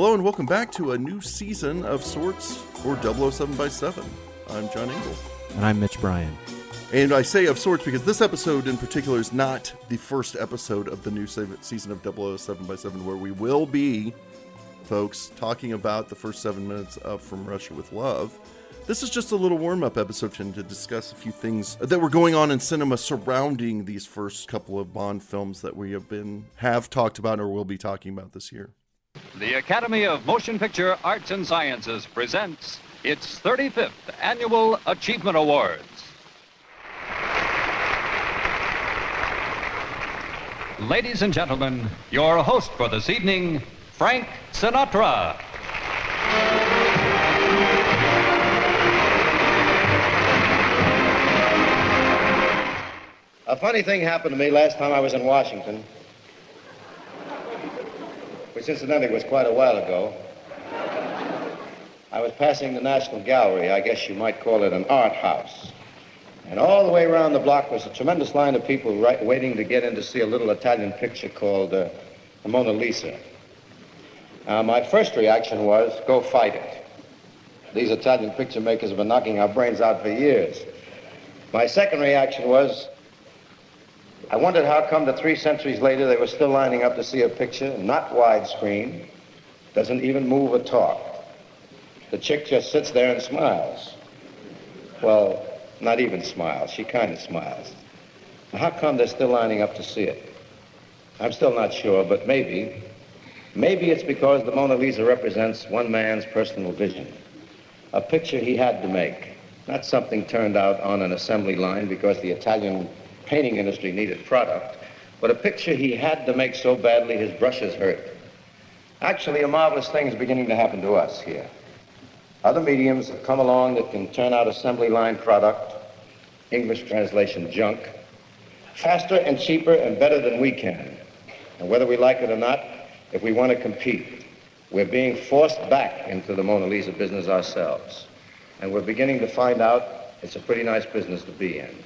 Hello and welcome back to a new season of sorts for 007 by 7. I'm John Ingle. And I'm Mitch Bryan. And I say of sorts because this episode in particular is not the first episode of the new season of 007 by 7 where we will be, folks, talking about the first seven minutes of From Russia with Love. This is just a little warm up episode to discuss a few things that were going on in cinema surrounding these first couple of Bond films that we have been have talked about or will be talking about this year. The Academy of Motion Picture Arts and Sciences presents its 35th Annual Achievement Awards. Ladies and gentlemen, your host for this evening, Frank Sinatra. A funny thing happened to me last time I was in Washington which incidentally was quite a while ago. I was passing the National Gallery. I guess you might call it an art house. And all the way around the block was a tremendous line of people right, waiting to get in to see a little Italian picture called uh, the Mona Lisa. Uh, my first reaction was, go fight it. These Italian picture makers have been knocking our brains out for years. My second reaction was, I wondered how come that three centuries later they were still lining up to see a picture, not widescreen, doesn't even move or talk. The chick just sits there and smiles. Well, not even smiles. She kind of smiles. How come they're still lining up to see it? I'm still not sure, but maybe, maybe it's because the Mona Lisa represents one man's personal vision. A picture he had to make, not something turned out on an assembly line because the Italian painting industry needed product, but a picture he had to make so badly his brushes hurt. Actually, a marvelous thing is beginning to happen to us here. Other mediums have come along that can turn out assembly line product, English translation junk, faster and cheaper and better than we can. And whether we like it or not, if we want to compete, we're being forced back into the Mona Lisa business ourselves. And we're beginning to find out it's a pretty nice business to be in.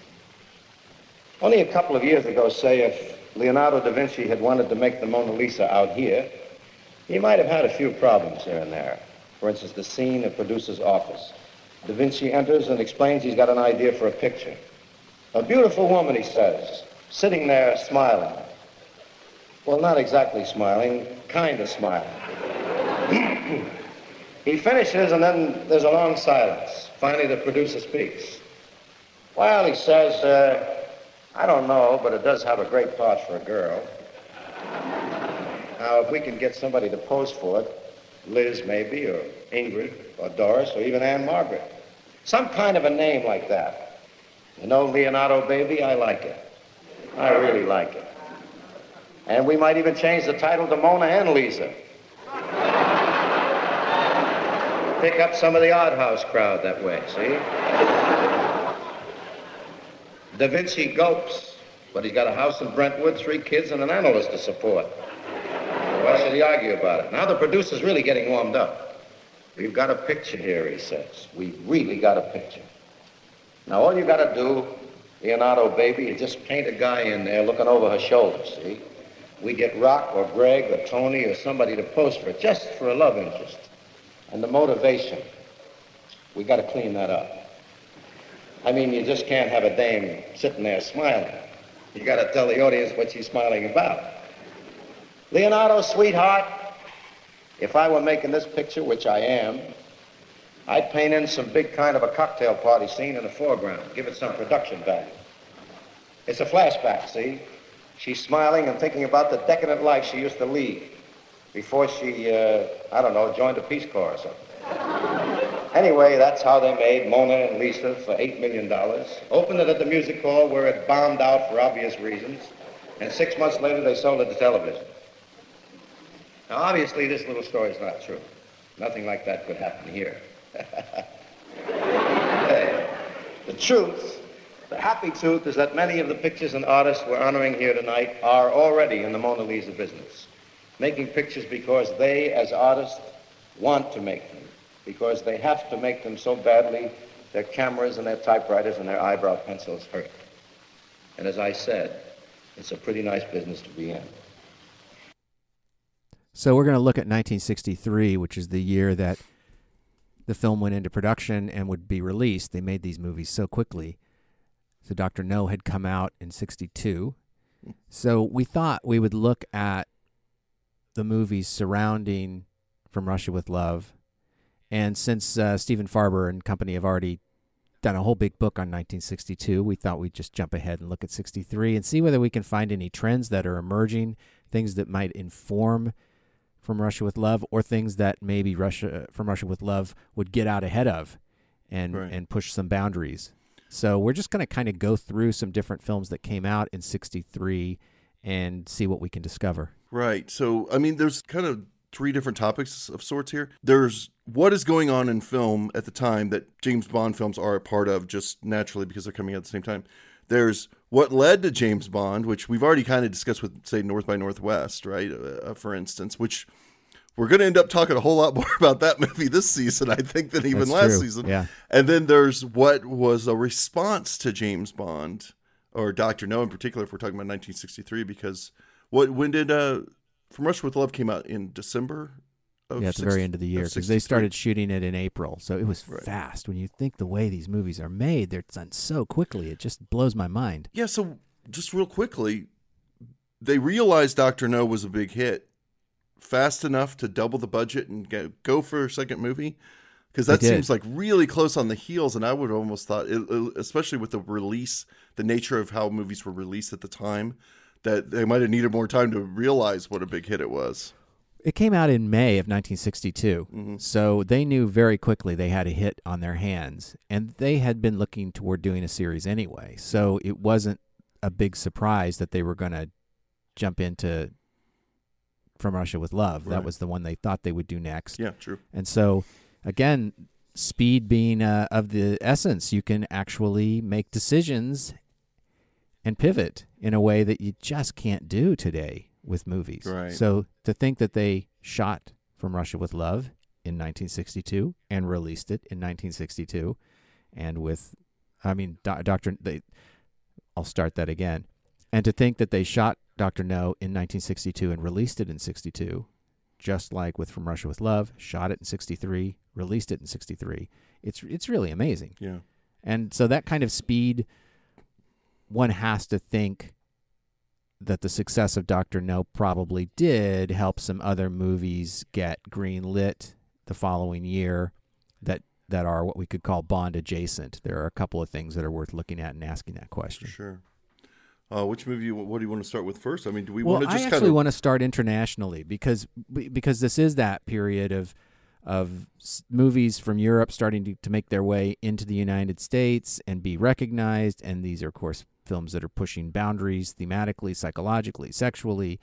Only a couple of years ago, say, if Leonardo da Vinci had wanted to make the Mona Lisa out here, he might have had a few problems here and there. For instance, the scene of producer's office. Da Vinci enters and explains he's got an idea for a picture. A beautiful woman, he says, sitting there smiling. Well, not exactly smiling, kind of smiling. he finishes, and then there's a long silence. Finally, the producer speaks. Well, he says, uh, I don't know, but it does have a great part for a girl. Now, if we can get somebody to pose for it, Liz maybe, or Ingrid, or Doris, or even Ann-Margret. Some kind of a name like that. You know, Leonardo, baby, I like it. I really like it. And we might even change the title to Mona and Lisa. Pick up some of the odd house crowd that way, see? Da Vinci gulps, but he's got a house in Brentwood, three kids, and an analyst to support. Why should he argue about it? Now the producer's really getting warmed up. We've got a picture here, he says. We've really got a picture. Now all you gotta do, Leonardo baby, is just paint a guy in there looking over her shoulder, see? We get Rock or Greg or Tony or somebody to pose for it, just for a love interest. And the motivation, we gotta clean that up. I mean, you just can't have a dame sitting there smiling. You got to tell the audience what she's smiling about. Leonardo, sweetheart, if I were making this picture, which I am, I'd paint in some big kind of a cocktail party scene in the foreground, give it some production value. It's a flashback, see? She's smiling and thinking about the decadent life she used to lead before she, uh, I don't know, joined the Peace Corps or something. Anyway, that's how they made Mona and Lisa for $8 million. Opened it at the music hall where it bombed out for obvious reasons. And six months later, they sold it to television. Now, obviously, this little story is not true. Nothing like that could happen here. hey, the truth, the happy truth, is that many of the pictures and artists we're honoring here tonight are already in the Mona Lisa business, making pictures because they, as artists, want to make them, because they have to make them so badly their cameras and their typewriters and their eyebrow pencils hurt. And as I said, it's a pretty nice business to be in. So we're going to look at 1963, which is the year that the film went into production and would be released. They made these movies so quickly. So Dr. No had come out in 62. So we thought we would look at the movies surrounding From Russia with Love. And since uh, Stephen Farber and company have already done a whole big book on 1962, we thought we'd just jump ahead and look at 63 and see whether we can find any trends that are emerging, things that might inform from Russia with Love, or things that maybe Russia from Russia with Love would get out ahead of, and Right. and push some boundaries. So we're just going to kind of go through some different films that came out in '63 and see what we can discover. Right. So, I mean, there's kind of three different topics of sorts here. There's what is going on in film at the time that James Bond films are a part of, just naturally because they're coming out at the same time. There's what led to James Bond, which we've already kind of discussed with, say, North by Northwest, right? Uh, for instance, which we're going to end up talking a whole lot more about that movie this season, I think, than even That's last true. season. Yeah. And then there's what was a response to James Bond or Doctor No in particular, if we're talking about 1963, because what when did uh From Russia with Love came out in December? Of yeah, at the very end of the year because they started shooting it in April, so it was Right. fast. When you think the way these movies are made, they're done so quickly. It just blows my mind. Yeah, so just real quickly, they realized Doctor No was a big hit, fast enough to double the budget and go, go for a second movie. Because that seems like really close on the heels, and I would almost thought, it- especially with the release, the nature of how movies were released at the time, that they might have needed more time to realize what a big hit it was. It came out in May of 1962, so they knew very quickly they had a hit on their hands, and they had been looking toward doing a series anyway. So it wasn't a big surprise that they were going to jump into From Russia with Love. That was the one they thought they would do next. Yeah, true. And so, again, speed being uh, of the essence, you can actually make decisions and pivot in a way that you just can't do today with movies. Right. So to think that they shot From Russia with Love in 1962 and released it in 1962, and with, I mean, Do- Doctor, they, I'll start that again. And to think that they shot Doctor No in 1962 and released it in 62, just like with From Russia with Love, shot it in 63, released it in 63. It's it's really amazing. Yeah. And so that kind of speed one has to think that the success of Doctor No probably did help some other movies get green lit the following year that that are what we could call Bond adjacent. There are a couple of things that are worth looking at and asking that question. sure. Uh, which movie? What do you want to start with first? I mean, do we well, want to I just actually kind of want to start internationally because because this is that period of of s- movies from Europe starting to, to make their way into the United States and be recognized, and these are, of course, films that are pushing boundaries thematically, psychologically, sexually.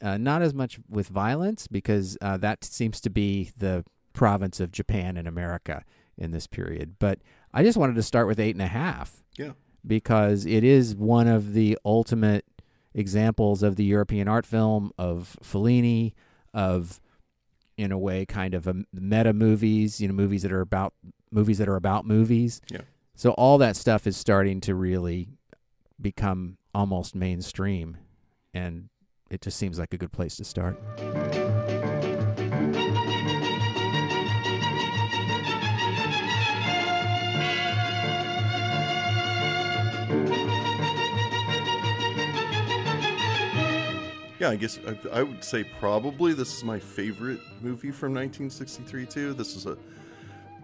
Uh, not as much with violence because uh, that seems to be the province of Japan and America in this period. But I just wanted to start with eight and a half yeah. because it is one of the ultimate examples of the European art film of Fellini, of in a way kind of a meta movies, you know, movies that are about movies that are about movies. Yeah. So all that stuff is starting to really become almost mainstream, and it just seems like a good place to start. Yeah, I guess I, I would say probably this is my favorite movie from 1963 too. This is a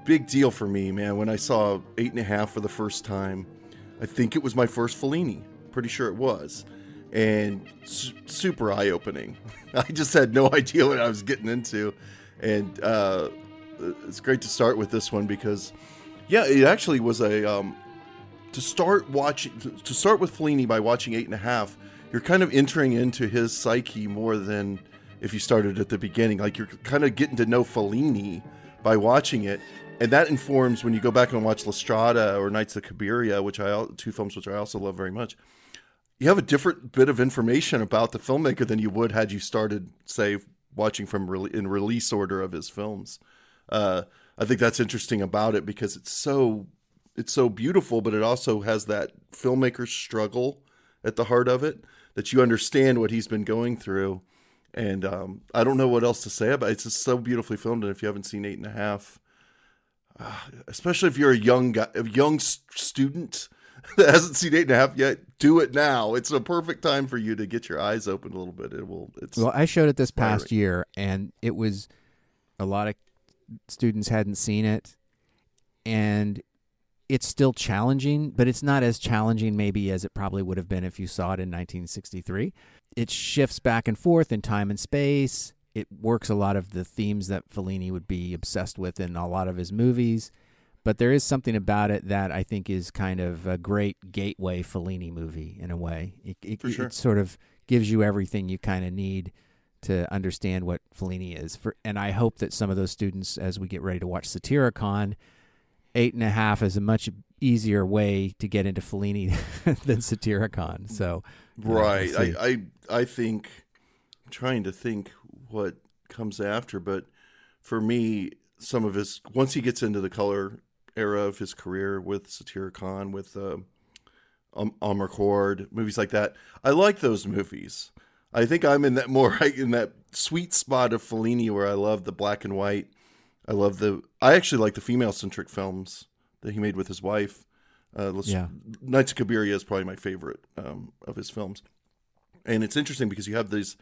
big deal for me, man. When I saw Eight and a Half for the first time, I think it was my first Fellini. Pretty sure it was, and su- super eye opening. I just had no idea what I was getting into, and uh, it's great to start with this one because, yeah, it actually was a um, to start watching to start with Fellini by watching Eight and a Half. You're kind of entering into his psyche more than if you started at the beginning. Like you're kind of getting to know Fellini by watching it, and that informs when you go back and watch La Strada or Nights of Cabiria, which I two films which I also love very much. You have a different bit of information about the filmmaker than you would had you started, say, watching from re- in release order of his films. Uh, I think that's interesting about it because it's so it's so beautiful, but it also has that filmmaker's struggle at the heart of it that you understand what he's been going through. And um, I don't know what else to say about it. It's just so beautifully filmed. And if you haven't seen Eight and a Half, uh, especially if you're a young guy, a young student that hasn't seen Eight and a Half yet, do it now. It's a perfect time for you to get your eyes open a little bit. It will. It's well, I showed it this past year, and it was a lot of students hadn't seen it, and it's still challenging, but it's not as challenging maybe as it probably would have been if you saw it in 1963. It shifts back and forth in time and space. It works a lot of the themes that Fellini would be obsessed with in a lot of his movies. But there is something about it that I think is kind of a great gateway Fellini movie in a way. It, it, sure. it sort of gives you everything you kind of need to understand what Fellini is. For, and I hope that some of those students, as we get ready to watch Satyricon, eight and a half is a much easier way to get into Fellini than Satyricon. So, uh, right, I, I, I think I'm trying to think what comes after, but for me, some of his once he gets into the color era of his career with Satyricon, with uh, um, Amarcord, movies like that, I like those movies. I think I'm in that more in that sweet spot of Fellini where I love the black and white I love the. I actually like the female centric films that he made with his wife. Uh, yeah. Nights of Cabiria is probably my favorite um, of his films, and it's interesting because you have these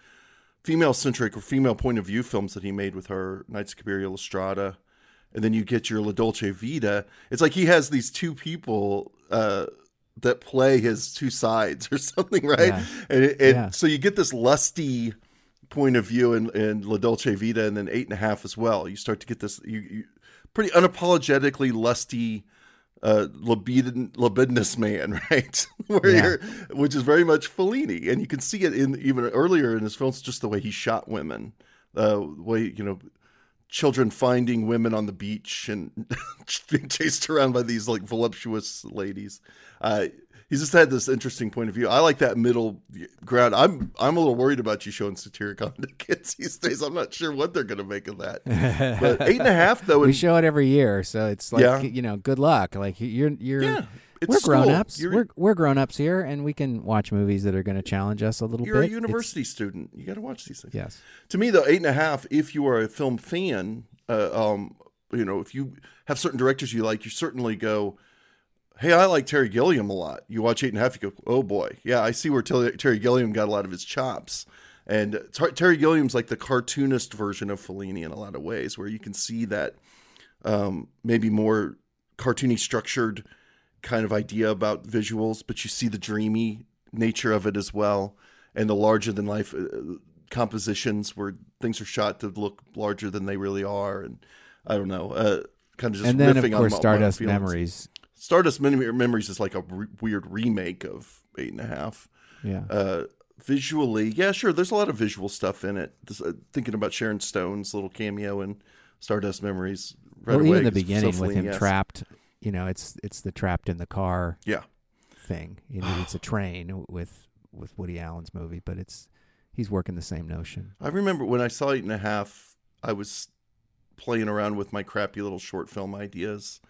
female centric or female point of view films that he made with her, Nights of Cabiria, La Strada, and then you get your La Dolce Vita. It's like he has these two people. Uh, that play his two sides or something, right? Yeah. And, it, and yeah. so you get this lusty point of view in, in La Dolce Vita and then eight and a half as well. You start to get this you, you pretty unapologetically lusty uh, libidin, libidinous man, right? Where yeah. you're, which is very much Fellini, and you can see it in even earlier in his films, just the way he shot women, uh, the way you know, children finding women on the beach and being chased around by these like voluptuous ladies. Uh, he's just had this interesting point of view. I like that middle ground. I'm I'm a little worried about you showing Satyricon to kids these days. I'm not sure what they're going to make of that. But eight and a half though. we show it every year, so it's like yeah. you know, good luck. Like you're you're. Yeah. we're grown ups. We're we're grown ups here, and we can watch movies that are going to challenge us a little you're bit. You're a university it's, student. You got to watch these things. Yes. To me, though, eight and a half. If you are a film fan, uh, um, you know, if you have certain directors you like, you certainly go hey, I like Terry Gilliam a lot. You watch Eight and a Half, you go, oh boy, yeah, I see where Terry Gilliam got a lot of his chops. And Terry Gilliam's like the cartoonist version of Fellini in a lot of ways, where you can see that um, maybe more cartoony structured kind of idea about visuals, but you see the dreamy nature of it as well, and the larger than life uh, compositions where things are shot to look larger than they really are, and I don't know, uh, kind of just and then of course Stardust Memories Stardust Memories is like a re- weird remake of Eight and a Half. Yeah. Uh, visually, yeah, sure. There's a lot of visual stuff in it. This, uh, thinking about Sharon Stone's little cameo in Stardust Memories. Right well, away, even the beginning so with him yes. trapped. You know, it's it's the trapped in the car. Yeah. Thing. You know, it's a train with with Woody Allen's movie, but it's he's working the same notion. I remember when I saw Eight and a Half, I was playing around with my crappy little short film ideas,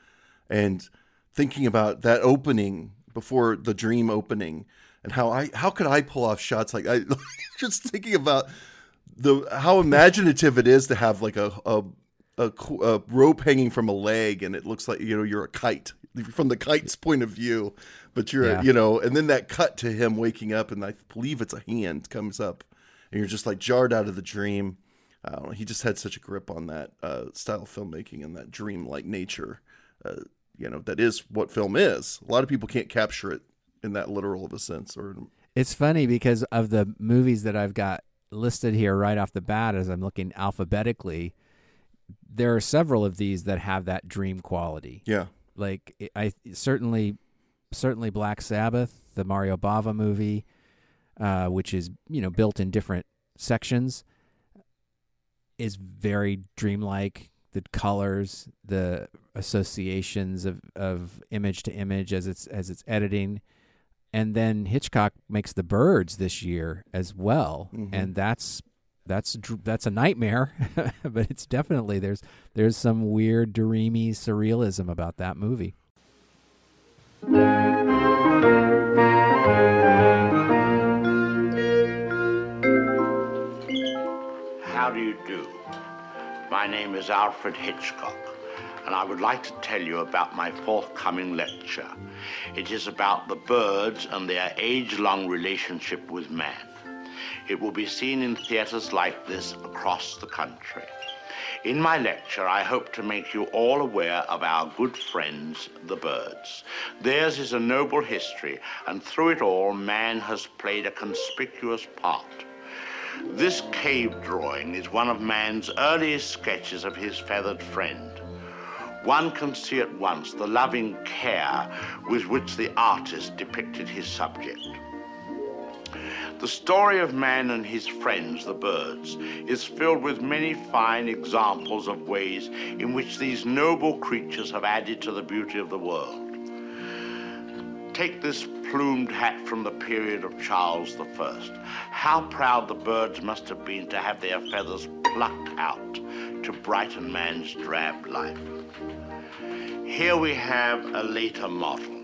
and thinking about that opening before the dream opening and how I how could I pull off shots like I just thinking about the how imaginative it is to have like a a, a, a rope hanging from a leg and it looks like you know you're a kite from the kite's point of view but you're yeah. you know and then that cut to him waking up and I believe it's a hand comes up and you're just like jarred out of the dream I don't know he just had such a grip on that uh, style of filmmaking and that dream like nature uh, you know that is what film is. A lot of people can't capture it in that literal of a sense. Or it's funny because of the movies that I've got listed here right off the bat as I'm looking alphabetically. there are several of these that have that dream quality. Yeah. Like I certainly, certainly Black Sabbath, the Mario Bava movie, uh, which is you know built in different sections, is very dreamlike. The colors, the associations of, of image to image as it's as it's editing, and then Hitchcock makes the birds this year as well, Mhm. and that's that's that's a nightmare, but it's definitely there's there's some weird dreamy surrealism about that movie. How do you do? My name is Alfred Hitchcock, and I would like to tell you about my forthcoming lecture. It is about the birds and their age long relationship with man. It will be seen in theaters like this across the country. In my lecture, I hope to make you all aware of our good friends, the birds. Theirs is a noble history, and through it all, man has played a conspicuous part. This cave drawing is one of man's earliest sketches of his feathered friend. One can see at once the loving care with which the artist depicted his subject. The story of man and his friends, the birds, is filled with many fine examples of ways in which these noble creatures have added to the beauty of the world. Take this plumed hat from the period of Charles I. How proud the birds must have been to have their feathers plucked out to brighten man's drab life. Here we have a later model,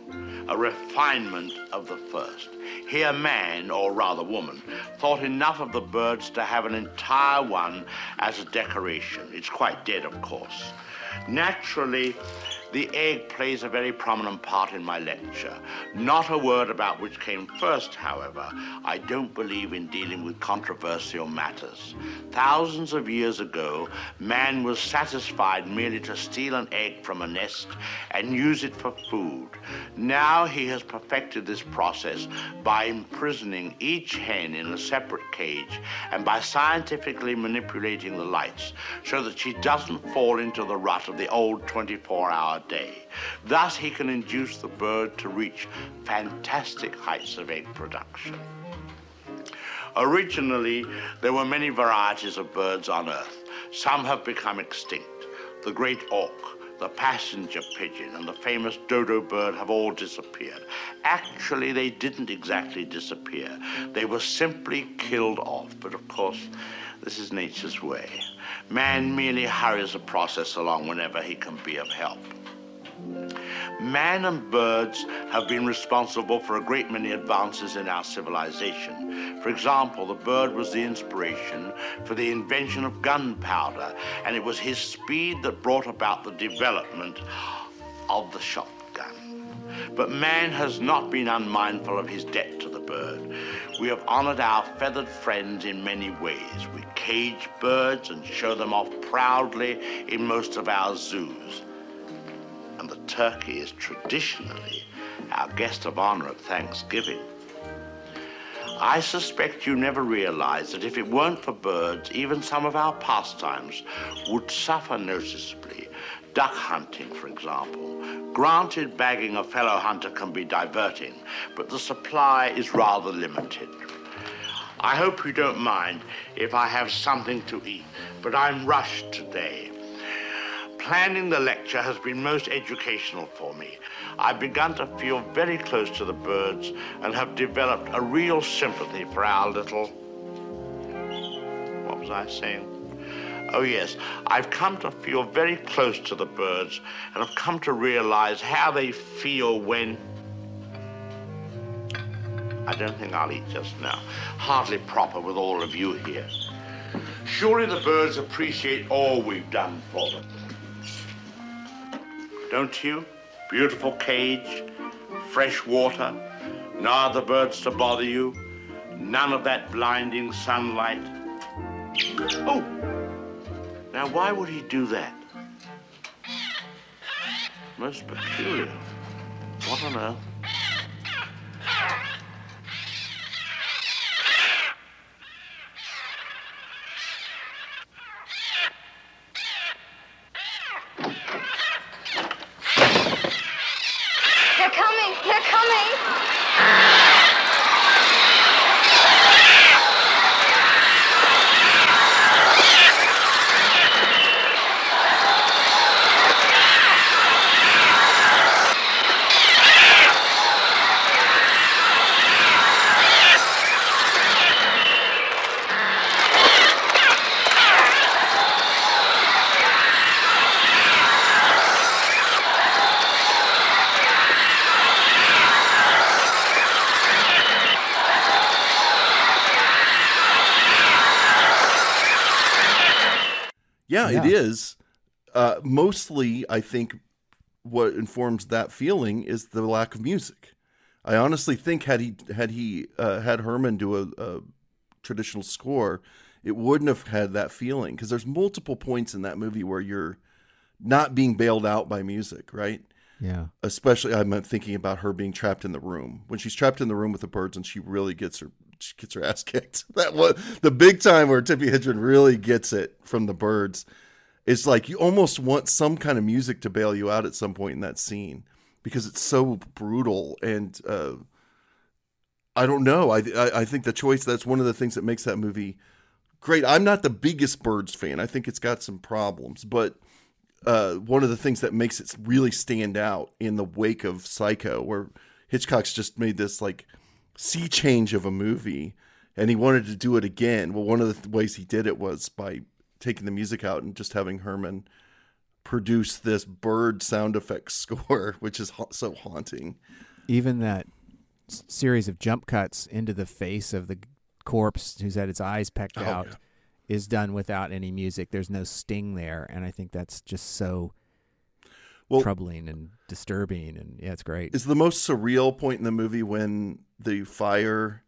a refinement of the first. Here, man, or rather woman, thought enough of the birds to have an entire one as a decoration. It's quite dead, of course. Naturally, the egg plays a very prominent part in my lecture. Not a word about which came first, however. I don't believe in dealing with controversial matters. Thousands of years ago, man was satisfied merely to steal an egg from a nest and use it for food. Now he has perfected this process by imprisoning each hen in a separate cage and by scientifically manipulating the lights so that she doesn't fall into the rut of the old 24 hour day. Thus, he can induce the bird to reach fantastic heights of egg production. Originally, there were many varieties of birds on Earth. Some have become extinct. The great auk, the passenger pigeon, and the famous dodo bird have all disappeared. Actually, they didn't exactly disappear. They were simply killed off. But of course, this is nature's way. Man merely hurries the process along whenever he can be of help. Man and birds have been responsible for a great many advances in our civilization. For example, the bird was the inspiration for the invention of gunpowder, and it was his speed that brought about the development of the shotgun. But man has not been unmindful of his debt to the bird. We have honored our feathered friends in many ways. We cage birds and show them off proudly in most of our zoos and the turkey is traditionally our guest of honor at Thanksgiving. I suspect you never realized that if it weren't for birds, even some of our pastimes would suffer noticeably. Duck hunting, for example. Granted, bagging a fellow hunter can be diverting, but the supply is rather limited. I hope you don't mind if I have something to eat, but I'm rushed today. Planning the lecture has been most educational for me. I've begun to feel very close to the birds and have developed a real sympathy for our little. What was I saying? Oh, yes, I've come to feel very close to the birds and have come to realize how they feel when. I don't think I'll eat just now. Hardly proper with all of you here. Surely the birds appreciate all we've done for them. Don't you? Beautiful cage, fresh water, no other birds to bother you, none of that blinding sunlight. Oh! Now, why would he do that? Most peculiar. What on earth? They're coming. Yeah, it is. Uh, mostly, I think what informs that feeling is the lack of music. I honestly think had he had he uh, had Herrmann do a, a traditional score, it wouldn't have had that feeling because there's multiple points in that movie where you're not being bailed out by music, right? Yeah. Especially, I'm thinking about her being trapped in the room when she's trapped in the room with the birds and she really gets her she gets her ass kicked. That was the big time where Tippi Hedren really gets it from the birds. It's like you almost want some kind of music to bail you out at some point in that scene because it's so brutal and uh, I don't know. I, I I think the choice that's one of the things that makes that movie great. I'm not the biggest Birds fan. I think it's got some problems, but uh, one of the things that makes it really stand out in the wake of Psycho, where Hitchcock's just made this like sea change of a movie, and he wanted to do it again. Well, one of the ways he did it was by taking the music out and just having Herrmann produce this bird sound effects score, which is ha- so haunting. Even that s- series of jump cuts into the face of the corpse who's had its eyes pecked Oh, out yeah. is done without any music. There's no sting there, and I think that's just so Well, troubling and disturbing. And yeah, it's great. is the most surreal point in the movie when the fire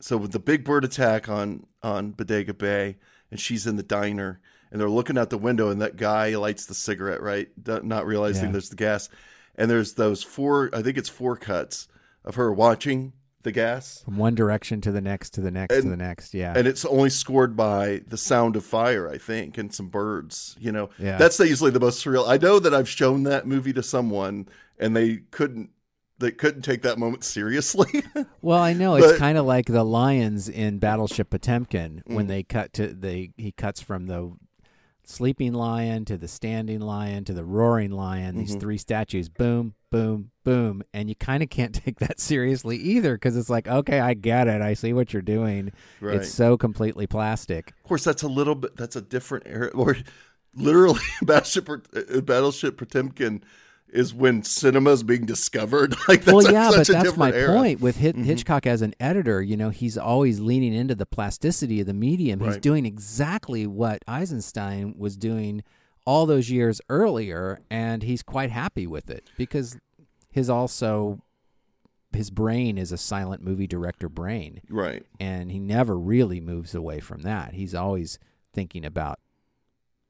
so with the big bird attack on on Bodega Bay and she's in the diner and they're looking out the window and that guy lights the cigarette right not realizing Yeah. there's the gas and there's those four I think it's four cuts of her watching the gas From one direction to the next, to the next, to the next. Yeah. and it's only scored by the sound of fire, I think, and some birds. You know, Yeah. that's usually the most surreal. I know that I've shown that movie to someone, and they couldn't they couldn't take that moment seriously. Well, I know it's kind of like the lions in Battleship Potemkin when Mm. they cut to they he cuts from the sleeping lion to the standing lion to the roaring lion. These Mhm. three statues, boom, boom, boom, and you kind of can't take that seriously either because it's like, okay, I get it, I see what you're doing. Right. It's so completely plastic. of course, that's a little bit. That's a different era. Or literally, Battleship uh, Battleship Potemkin is when cinema's being discovered. Like that's well, a- yeah, but a that's my era. point with Hit- Mhm. Hitchcock as an editor. You know, he's always leaning into the plasticity of the medium. He's doing exactly what Eisenstein was doing all those years earlier, and he's quite happy with it because his also his brain is a silent movie director brain, Right. and he never really moves away from that. He's always thinking about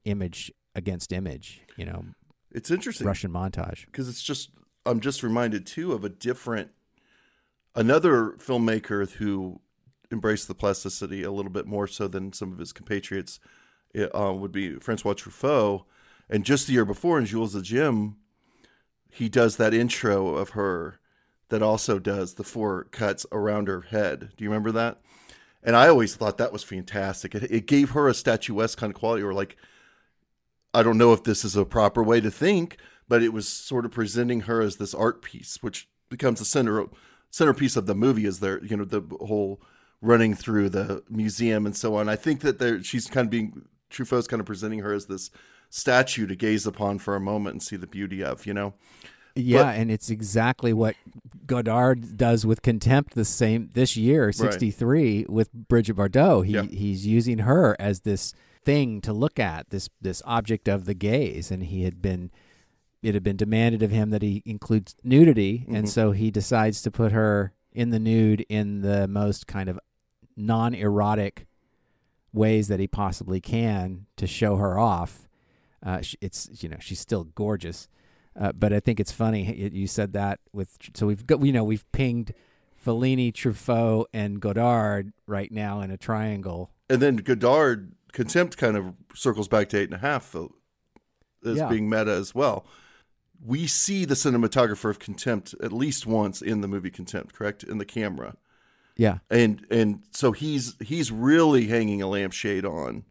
image against image. You know, It's interesting. Russian montage. because it's just I'm just reminded too of a different another filmmaker who embraced the plasticity a little bit more so than some of his compatriots uh, would be Francois Truffaut and just the year before in Jules and Jim he does that intro of her that also does the four cuts around her head do you remember that and I always thought that was fantastic it, it gave her a statuesque kind of quality or like I don't know if this is a proper way to think, but it was sort of presenting her as this art piece, which becomes the center centerpiece of the movie. Is there, you know, the whole running through the museum and so on. I think that there she's kind of being Truffaut's kind of presenting her as this statue to gaze upon for a moment and see the beauty of, you know. Yeah, and it's exactly what Godard does with Contempt the same this year, sixty three, with Brigitte Bardot. He Yeah. he's using her as this thing to look at, this this object of the gaze, and he had been it had been demanded of him that he includes nudity, and Mhm. so he decides to put her in the nude in the most kind of non erotic ways that he possibly can to show her off. Uh, it's you know she's still gorgeous, uh, but I think it's funny you said that with so we've got you know we've pinged Fellini, Truffaut, and Godard right now in a triangle. And then Godard contempt kind of circles back to eight and a half as Yeah. being meta as well. we see the cinematographer of Contempt at least once in the movie Contempt, correct? In the camera. Yeah. And and so he's he's really hanging a lampshade on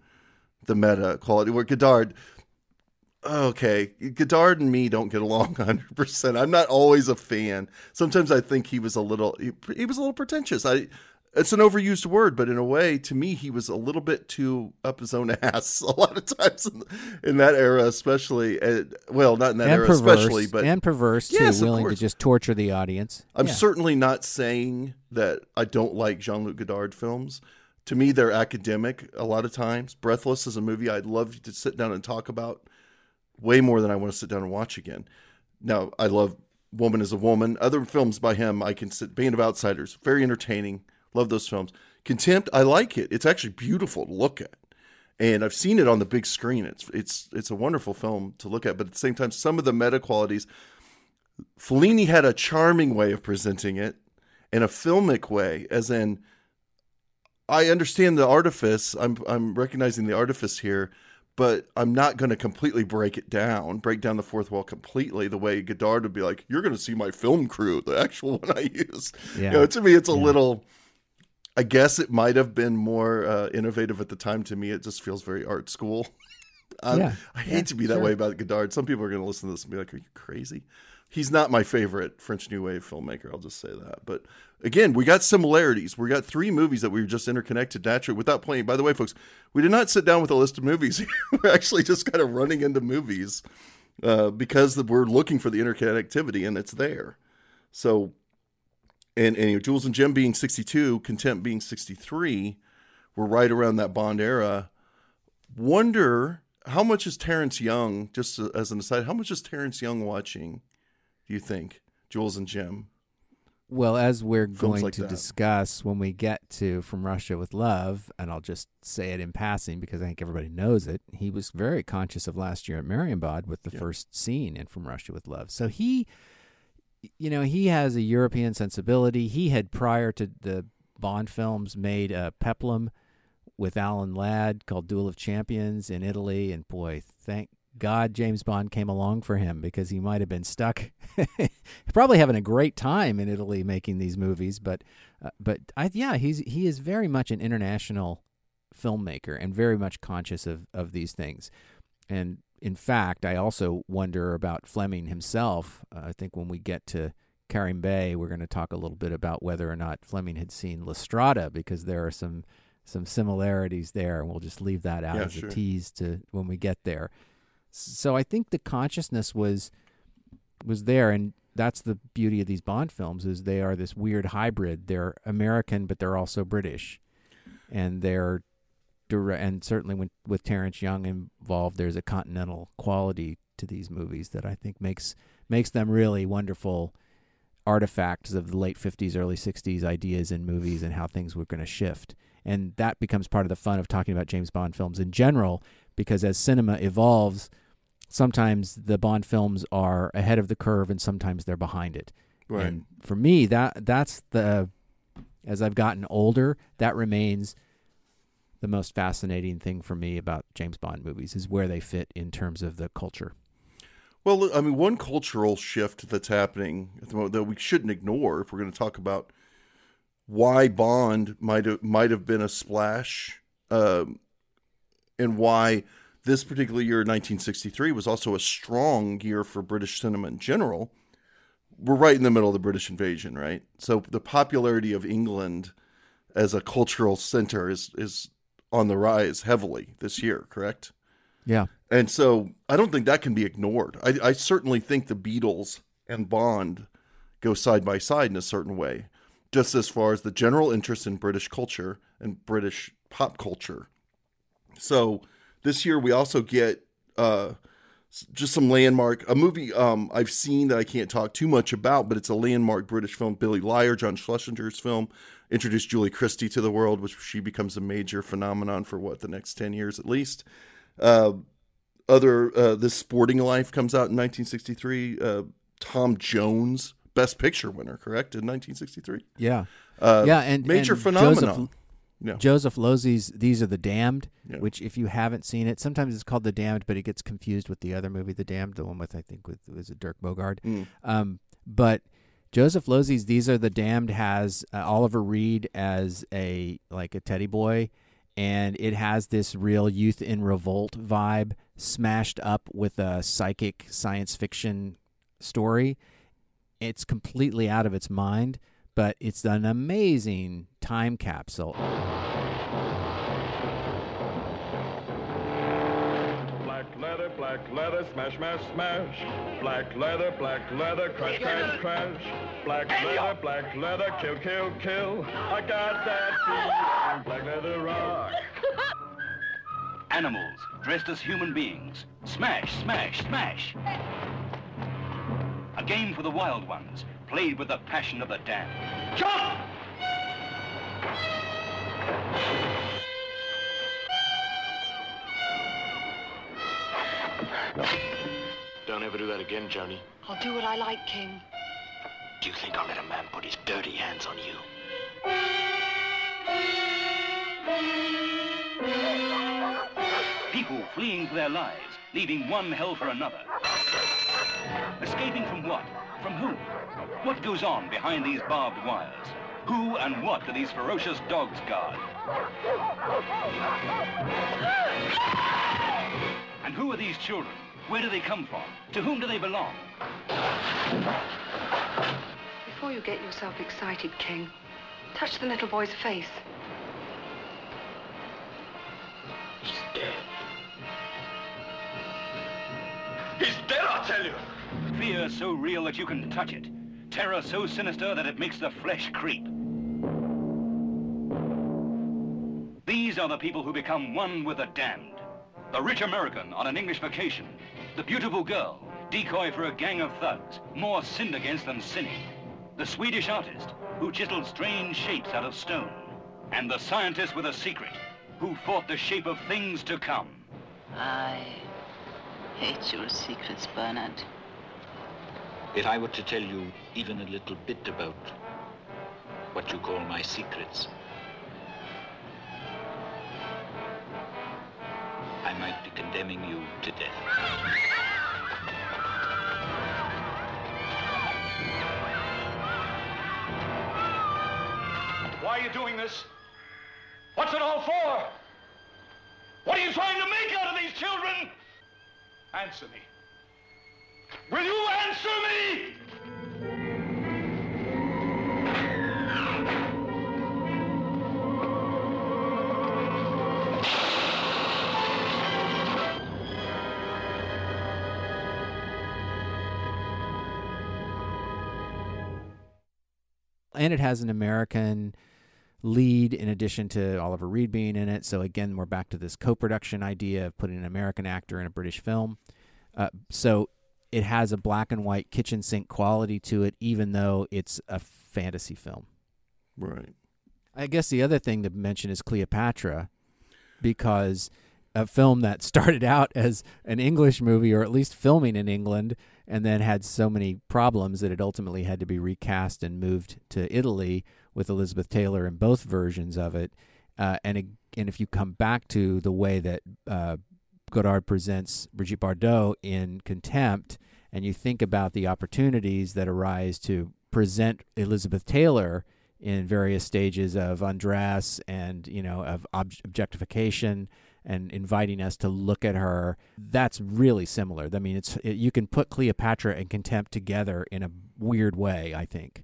the meta quality where Godard okay, Godard and me don't get along 100%. I'm not always a fan. Sometimes I think he was a little he, he was a little pretentious. I it's an overused word, but in a way, to me, he was a little bit too up his own ass a lot of times in, in that era, especially. Uh, well, not in that and era, perverse, especially, but and perverse Yes, too, willing to just torture the audience. I'm Yeah. certainly not saying that I don't like Jean Luc Godard films. To me, they're academic a lot of times. Breathless is a movie I'd love to sit down and talk about way more than I want to sit down and watch again. Now, I love Woman is a Woman. Other films by him, I can sit. Band of Outsiders, very entertaining. Love those films. Contempt, I like it. It's actually beautiful to look at, and I've seen it on the big screen. It's it's it's a wonderful film to look at. But at the same time, some of the meta qualities, Fellini had a charming way of presenting it, in a filmic way, as in. I understand the artifice. I'm I'm recognizing the artifice here, but I'm not going to completely break it down, break down the fourth wall completely the way Godard would be like, "You're going to see my film crew, the actual one I use." Yeah. You know, to me, it's a Yeah. little. I guess it might have been more uh, innovative at the time. To me, it just feels very art school. I'm- Yeah. I hate Yeah, to be that sure. way about Godard. Some people are going to listen to this and be like, "Are you crazy?" He's not my favorite French New Wave filmmaker. I'll just say that. But again, we got similarities. We got three movies that we were just interconnected naturally without playing. By the way, folks, we did not sit down with a list of movies. we're actually just kind of running into movies uh, because we're looking for the interconnectivity and it's there. So, and, and you know, Jules and Jim being 62, Contempt being 63, we're right around that Bond era. Wonder how much is Terence Young, just as an aside, how much is Terence Young watching, do you think, Jules and Jim? Well, as we're going like to that. discuss when we get to From Russia with Love, and I'll just say it in passing because I think everybody knows it, he was very conscious of last year at Marienbad with the Yeah. first scene in From Russia with Love. So he, you know, he has a European sensibility. He had, prior to the Bond films, made a peplum with Alan Ladd called Duel of Champions in Italy. And boy, thank God James Bond came along for him because he might have been stuck, probably having a great time in Italy making these movies. But, uh, but I, yeah, he's he is very much an international filmmaker and very much conscious of of these things. And in fact, I also wonder about Fleming himself. Uh, I think when we get to Kerim Bey, we're going to talk a little bit about whether or not Fleming had seen La Strada because there are some some similarities there, and we'll just leave that out Yeah, as sure. a tease to when we get there. So I think the consciousness was was there, and that's the beauty of these Bond films is they are this weird hybrid. They're American, but they're also British, and they're dire- uh, and certainly when with Terence Young involved, there's a continental quality to these movies that I think makes makes them really wonderful artifacts of the late 50s early 60s ideas in movies and how things were going to shift and that becomes part of the fun of talking about James Bond films in general because as cinema evolves sometimes the Bond films are ahead of the curve and sometimes they're behind it Right. and for me that that's the as I've gotten older that remains the most fascinating thing for me about James Bond movies is where they fit in terms of the culture. Well, I mean, one cultural shift that's happening at the moment that we shouldn't ignore if we're going to talk about why Bond might have might have been a splash, um, and why this particular year, 1963, was also a strong year for British cinema in general. We're right in the middle of the British invasion, right? So the popularity of England as a cultural center is is on the rise heavily this year, correct? Yeah. And so I don't think that can be ignored. I, I certainly think the Beatles and Bond go side by side in a certain way, just as far as the general interest in British culture and British pop culture. So this year we also get uh, just some landmark a movie um, I've seen that I can't talk too much about, but it's a landmark British film. Billy Liar, John Schlesinger's film, introduced Julie Christie to the world, which she becomes a major phenomenon for what the next ten years at least. Uh, other uh, this Sporting Life comes out in 1963. Uh, Tom Jones, Best Picture winner, correct in 1963. Yeah. Uh, yeah, and major and phenomenon. Joseph, Yeah. Joseph Losey's These Are the Damned, which if you haven't seen it, sometimes it's called The Damned, but it gets confused with the other movie, The Damned, the one with I think with was it Dirk Bogarde. Mm. Um, but Joseph Losey's These Are the Damned has uh, Oliver Reed as a like a teddy boy, and it has this real youth in revolt vibe smashed up with a psychic science fiction story. It's completely out of its mind, but it's an amazing time capsule. Black leather, black leather, smash, smash, smash. Black leather, black leather, crash, crash, crash. Black leather, black leather, kill, kill, kill. I got that feeling. Black leather rock. Animals dressed as human beings. Smash, smash, smash. A game for the wild ones, played with the passion of the damned. Jump! Don't ever do that again, Joni. I'll do what I like, King. Do you think I'll let a man put his dirty hands on you? People fleeing for their lives, leaving one hell for another. Escaping from what? From whom? What goes on behind these barbed wires? Who and what do these ferocious dogs guard? And who are these children? Where do they come from? To whom do they belong? Before you get yourself excited, King, touch the little boy's face. He's dead. He's dead, I tell you. Fear so real that you can touch it. Terror so sinister that it makes the flesh creep. These are the people who become one with the damned. The rich American on an English vacation. The beautiful girl, decoy for a gang of thugs, more sinned against than sinning. The Swedish artist, who chiseled strange shapes out of stone. And the scientist with a secret, who fought the shape of things to come. I hate your secrets, Bernard. If I were to tell you even a little bit about what you call my secrets, I might be condemning you to death. Why are you doing this? What's it all for? What are you trying to make out of these children? Answer me. Will you answer me? and it has an American lead in addition to Oliver Reed being in it. So again, we're back to this co-production idea of putting an American actor in a British film. Uh, so it has a black and white kitchen sink quality to it, even though it's a fantasy film. Right. I guess the other thing to mention is Cleopatra, because a film that started out as an English movie, or at least filming in England, and then had so many problems that it ultimately had to be recast and moved to Italy with Elizabeth Taylor in both versions of it. Uh, and and if you come back to the way that uh, Godard presents Brigitte Bardot in Contempt, and you think about the opportunities that arise to present Elizabeth Taylor in various stages of undress and you know of ob- objectification and inviting us to look at her that's really similar i mean it's it, you can put cleopatra and contempt together in a weird way i think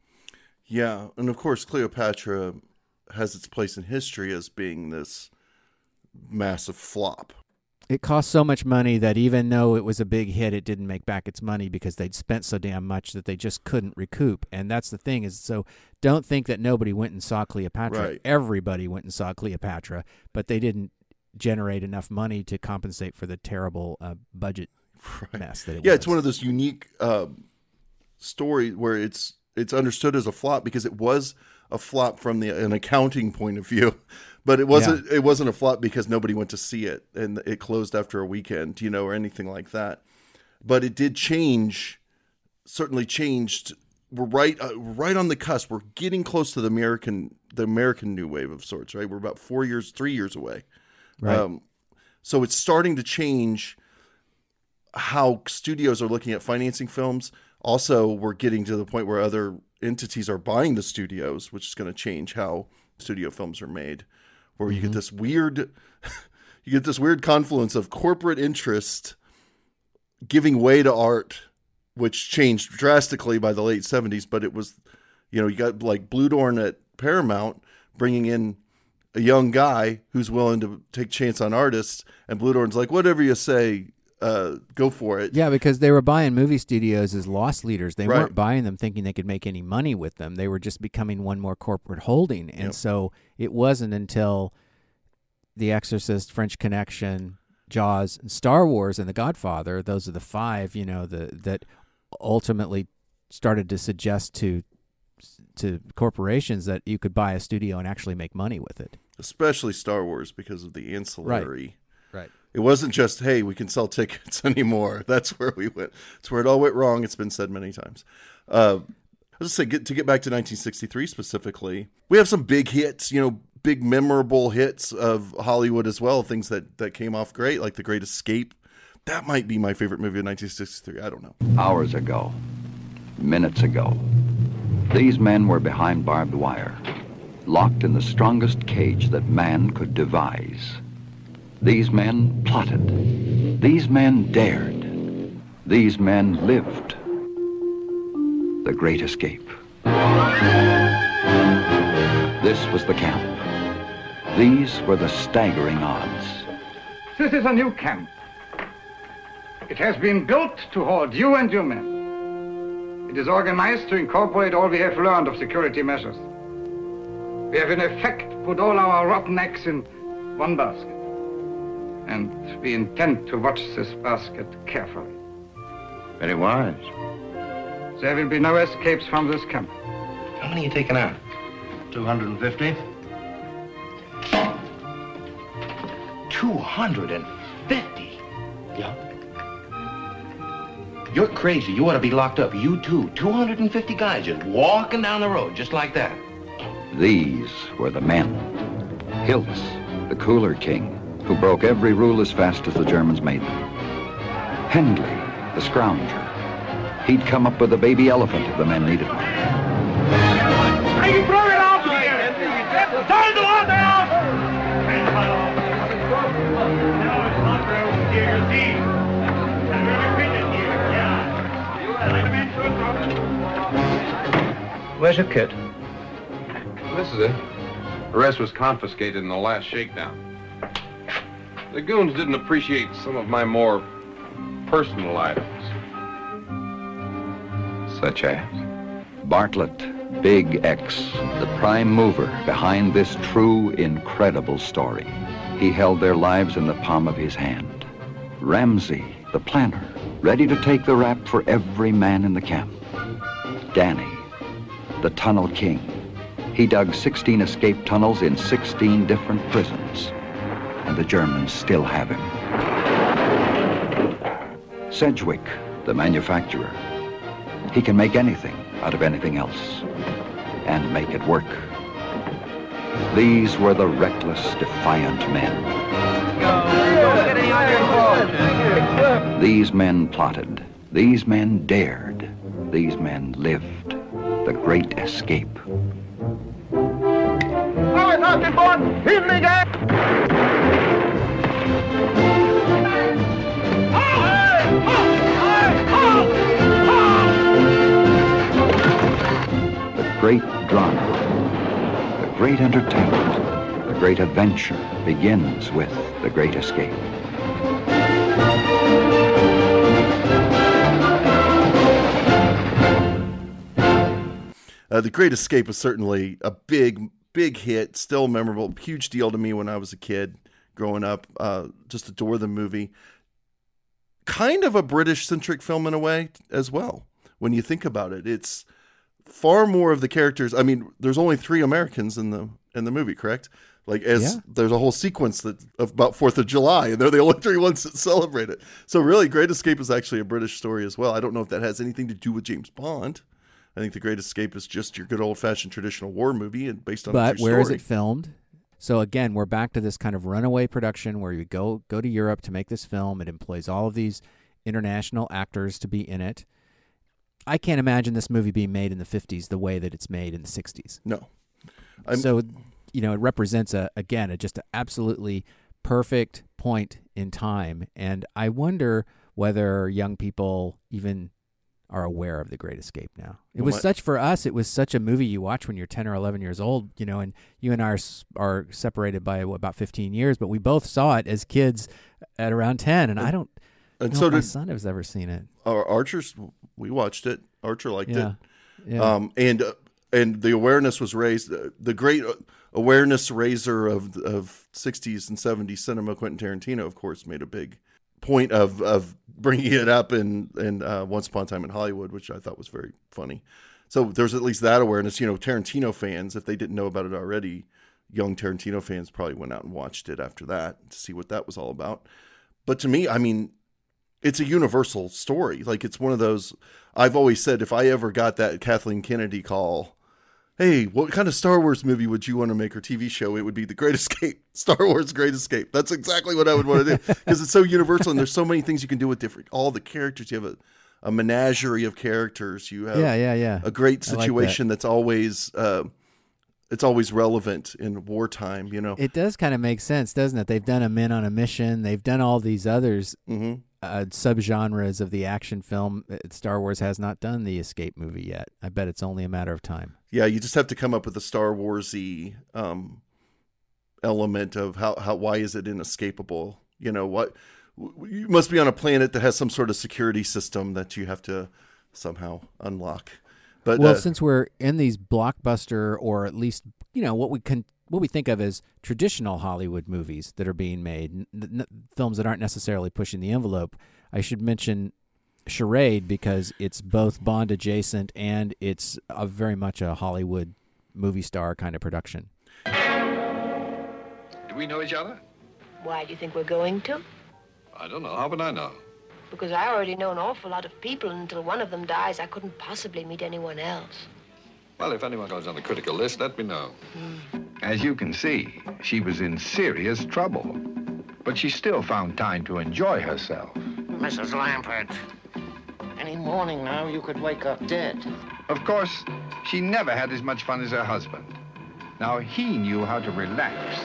Yeah, and of course Cleopatra has its place in history as being this massive flop. it cost so much money that even though it was a big hit it didn't make back its money because they'd spent so damn much that they just couldn't recoup and that's the thing is so don't think that nobody went and saw cleopatra Right. everybody went and saw cleopatra but they didn't generate enough money to compensate for the terrible uh, budget mess that it yeah, was it's one of those unique um, stories where it's it's understood as a flop because it was a flop from the an accounting point of view, but it wasn't it wasn't a flop because nobody went to see it and it closed after a weekend, you know, or anything like that. But it did change, certainly changed. We're right uh, right on the cusp. We're getting close to the American the American new wave of sorts, right? We're about four years, three years away. Right. so it's starting to change how studios are looking at financing films. Also, we're getting to the point where other entities are buying the studios, which is going to change how studio films are made. Where you get mm-hmm. this weird, you get this weird confluence of corporate interest giving way to art, which changed drastically by the late seventies. But it was, you know, you got like Bluhdorn at Paramount bringing in a young guy who's willing to take chance on artists, and Bluhdorn's like, whatever you say, uh, go for it. Yeah, because they were buying movie studios as loss leaders. They Right. weren't buying them thinking they could make any money with them. They were just becoming one more corporate holding. And Yep. so it wasn't until The Exorcist, French Connection, Jaws, and Star Wars and The Godfather, those are the five, you know, the that ultimately started to suggest to to corporations that you could buy a studio and actually make money with it. especially Star Wars because of the ancillary. Right. It wasn't just hey, we can sell tickets anymore. That's where we went. It's where it all went wrong. It's been said many times. Uh, I was just say get to get back to 1963 specifically. We have some big hits, you know, big memorable hits of Hollywood as well. Things that that came off great, like The Great Escape. That might be my favorite movie of 1963. I don't know. Hours ago, minutes ago, these men were behind barbed wire, locked in the strongest cage that man could devise. These men plotted. These men dared. These men lived. The Great Escape. This was the camp. These were the staggering odds. This is a new camp. It has been built to hold you and your men. It is organized to incorporate all we have learned of security measures. We have in effect put all our rotten eggs in one basket. And we intend to watch this basket carefully. Very wise. There will be no escapes from this camp. How many are you taking out? 250? 250? Yeah. You're crazy. You ought to be locked up. You too. 250 guys just walking down the road just like that. These were the men. Hilts, the cooler king, who broke every rule as fast as the Germans made them. Hendley, the scrounger. He'd come up with a baby elephant if the men needed one. Hey, you blow it off again! Time to lock down! Where's your kit? This is it. The rest was confiscated in the last shakedown. The goons didn't appreciate some of my more personal items. Such as Bartlett, Big X, the prime mover behind this true, incredible story. He held their lives in the palm of his hand. Ramsey, the planner, ready to take the rap for every man in the camp. Danny, the tunnel king. He dug 16 escape tunnels in 16 different prisons. The Germans still have him. Sedgwick, the manufacturer. He can make anything out of anything else and make it work. These were the reckless, defiant men. These men plotted. These men dared. These men lived. The Great Escape. Now The great drama. The great entertainment. The great adventure begins with The Great Escape. Uh, the Great Escape was certainly a big, big hit, still memorable, huge deal to me when I was a kid growing up. Uh, just adore the movie. Kind of a British centric film in a way as well. When you think about it, it's far more of the characters. I mean, there's only three Americans in the in the movie, correct? Like as Yeah. there's a whole sequence that of about Fourth of July, and they're the only three ones that celebrate it. So really, Great Escape is actually a British story as well. I don't know if that has anything to do with James Bond. I think The Great Escape is just your good old fashioned traditional war movie and based on a but where is story. it filmed? So again, we're back to this kind of runaway production where you go go to Europe to make this film. It employs all of these international actors to be in it. I can't imagine this movie being made in the 50s the way that it's made in the 60s. No. so, you know, it represents a again a just an absolutely perfect point in time, and I wonder whether young people even are aware of the Great Escape now. It was my- such for us. It was such a movie you watch when you're 10 or 11 years old, you know, and you and I are, are separated by what, about 15 years, but we both saw it as kids at around 10, and I don't. and know so if my did- son has ever seen it. Our Archer's, we watched it. Archer liked Yeah. it. Yeah. Um, and uh, and the awareness was raised. Uh, the great uh, awareness raiser of of '60s and '70s cinema, Quentin Tarantino, of course, made a big point of of bringing it up in in uh, Once Upon a Time in Hollywood, which I thought was very funny. So there's at least that awareness. You know, Tarantino fans, if they didn't know about it already, young Tarantino fans probably went out and watched it after that to see what that was all about. But to me, I mean, it's a universal story. Like it's one of those. I've always said if I ever got that Kathleen Kennedy call, hey, what kind of Star Wars movie would you want to make or TV show? It would be The Great Escape, Star Wars Great Escape. That's exactly what I would want to do because it's so universal and there's so many things you can do with different all the characters. You have a, a menagerie of characters. You have Yeah, yeah, yeah. a great I like that. situation that's always. Uh, it's always relevant in wartime, you know. It does kind of make sense, doesn't it? They've done a Men on a Mission. They've done all these others Mhm. uh, subgenres of the action film. Star Wars has not done the escape movie yet. I bet it's only a matter of time. Yeah, you just have to come up with a Star Warsy um, element of how, how why is it inescapable? You know what? You must be on a planet that has some sort of security system that you have to somehow unlock. But well, uh, since we're in these blockbuster, or at least you know what we can, what we think of as traditional Hollywood movies that are being made, n- n- films that aren't necessarily pushing the envelope, I should mention Charade because it's both Bond adjacent and it's a very much a Hollywood movie star kind of production. Do we know each other? Why do you think we're going to? I don't know. How would I know? Because I already know an awful lot of people, and until one of them dies, I couldn't possibly meet anyone else. Well, if anyone goes on the critical list, let me know. Hmm. As you can see, she was in serious trouble. But she still found time to enjoy herself. Mrs. Lampert, any morning now you could wake up dead. Of course, she never had as much fun as her husband. Now, he knew how to relax.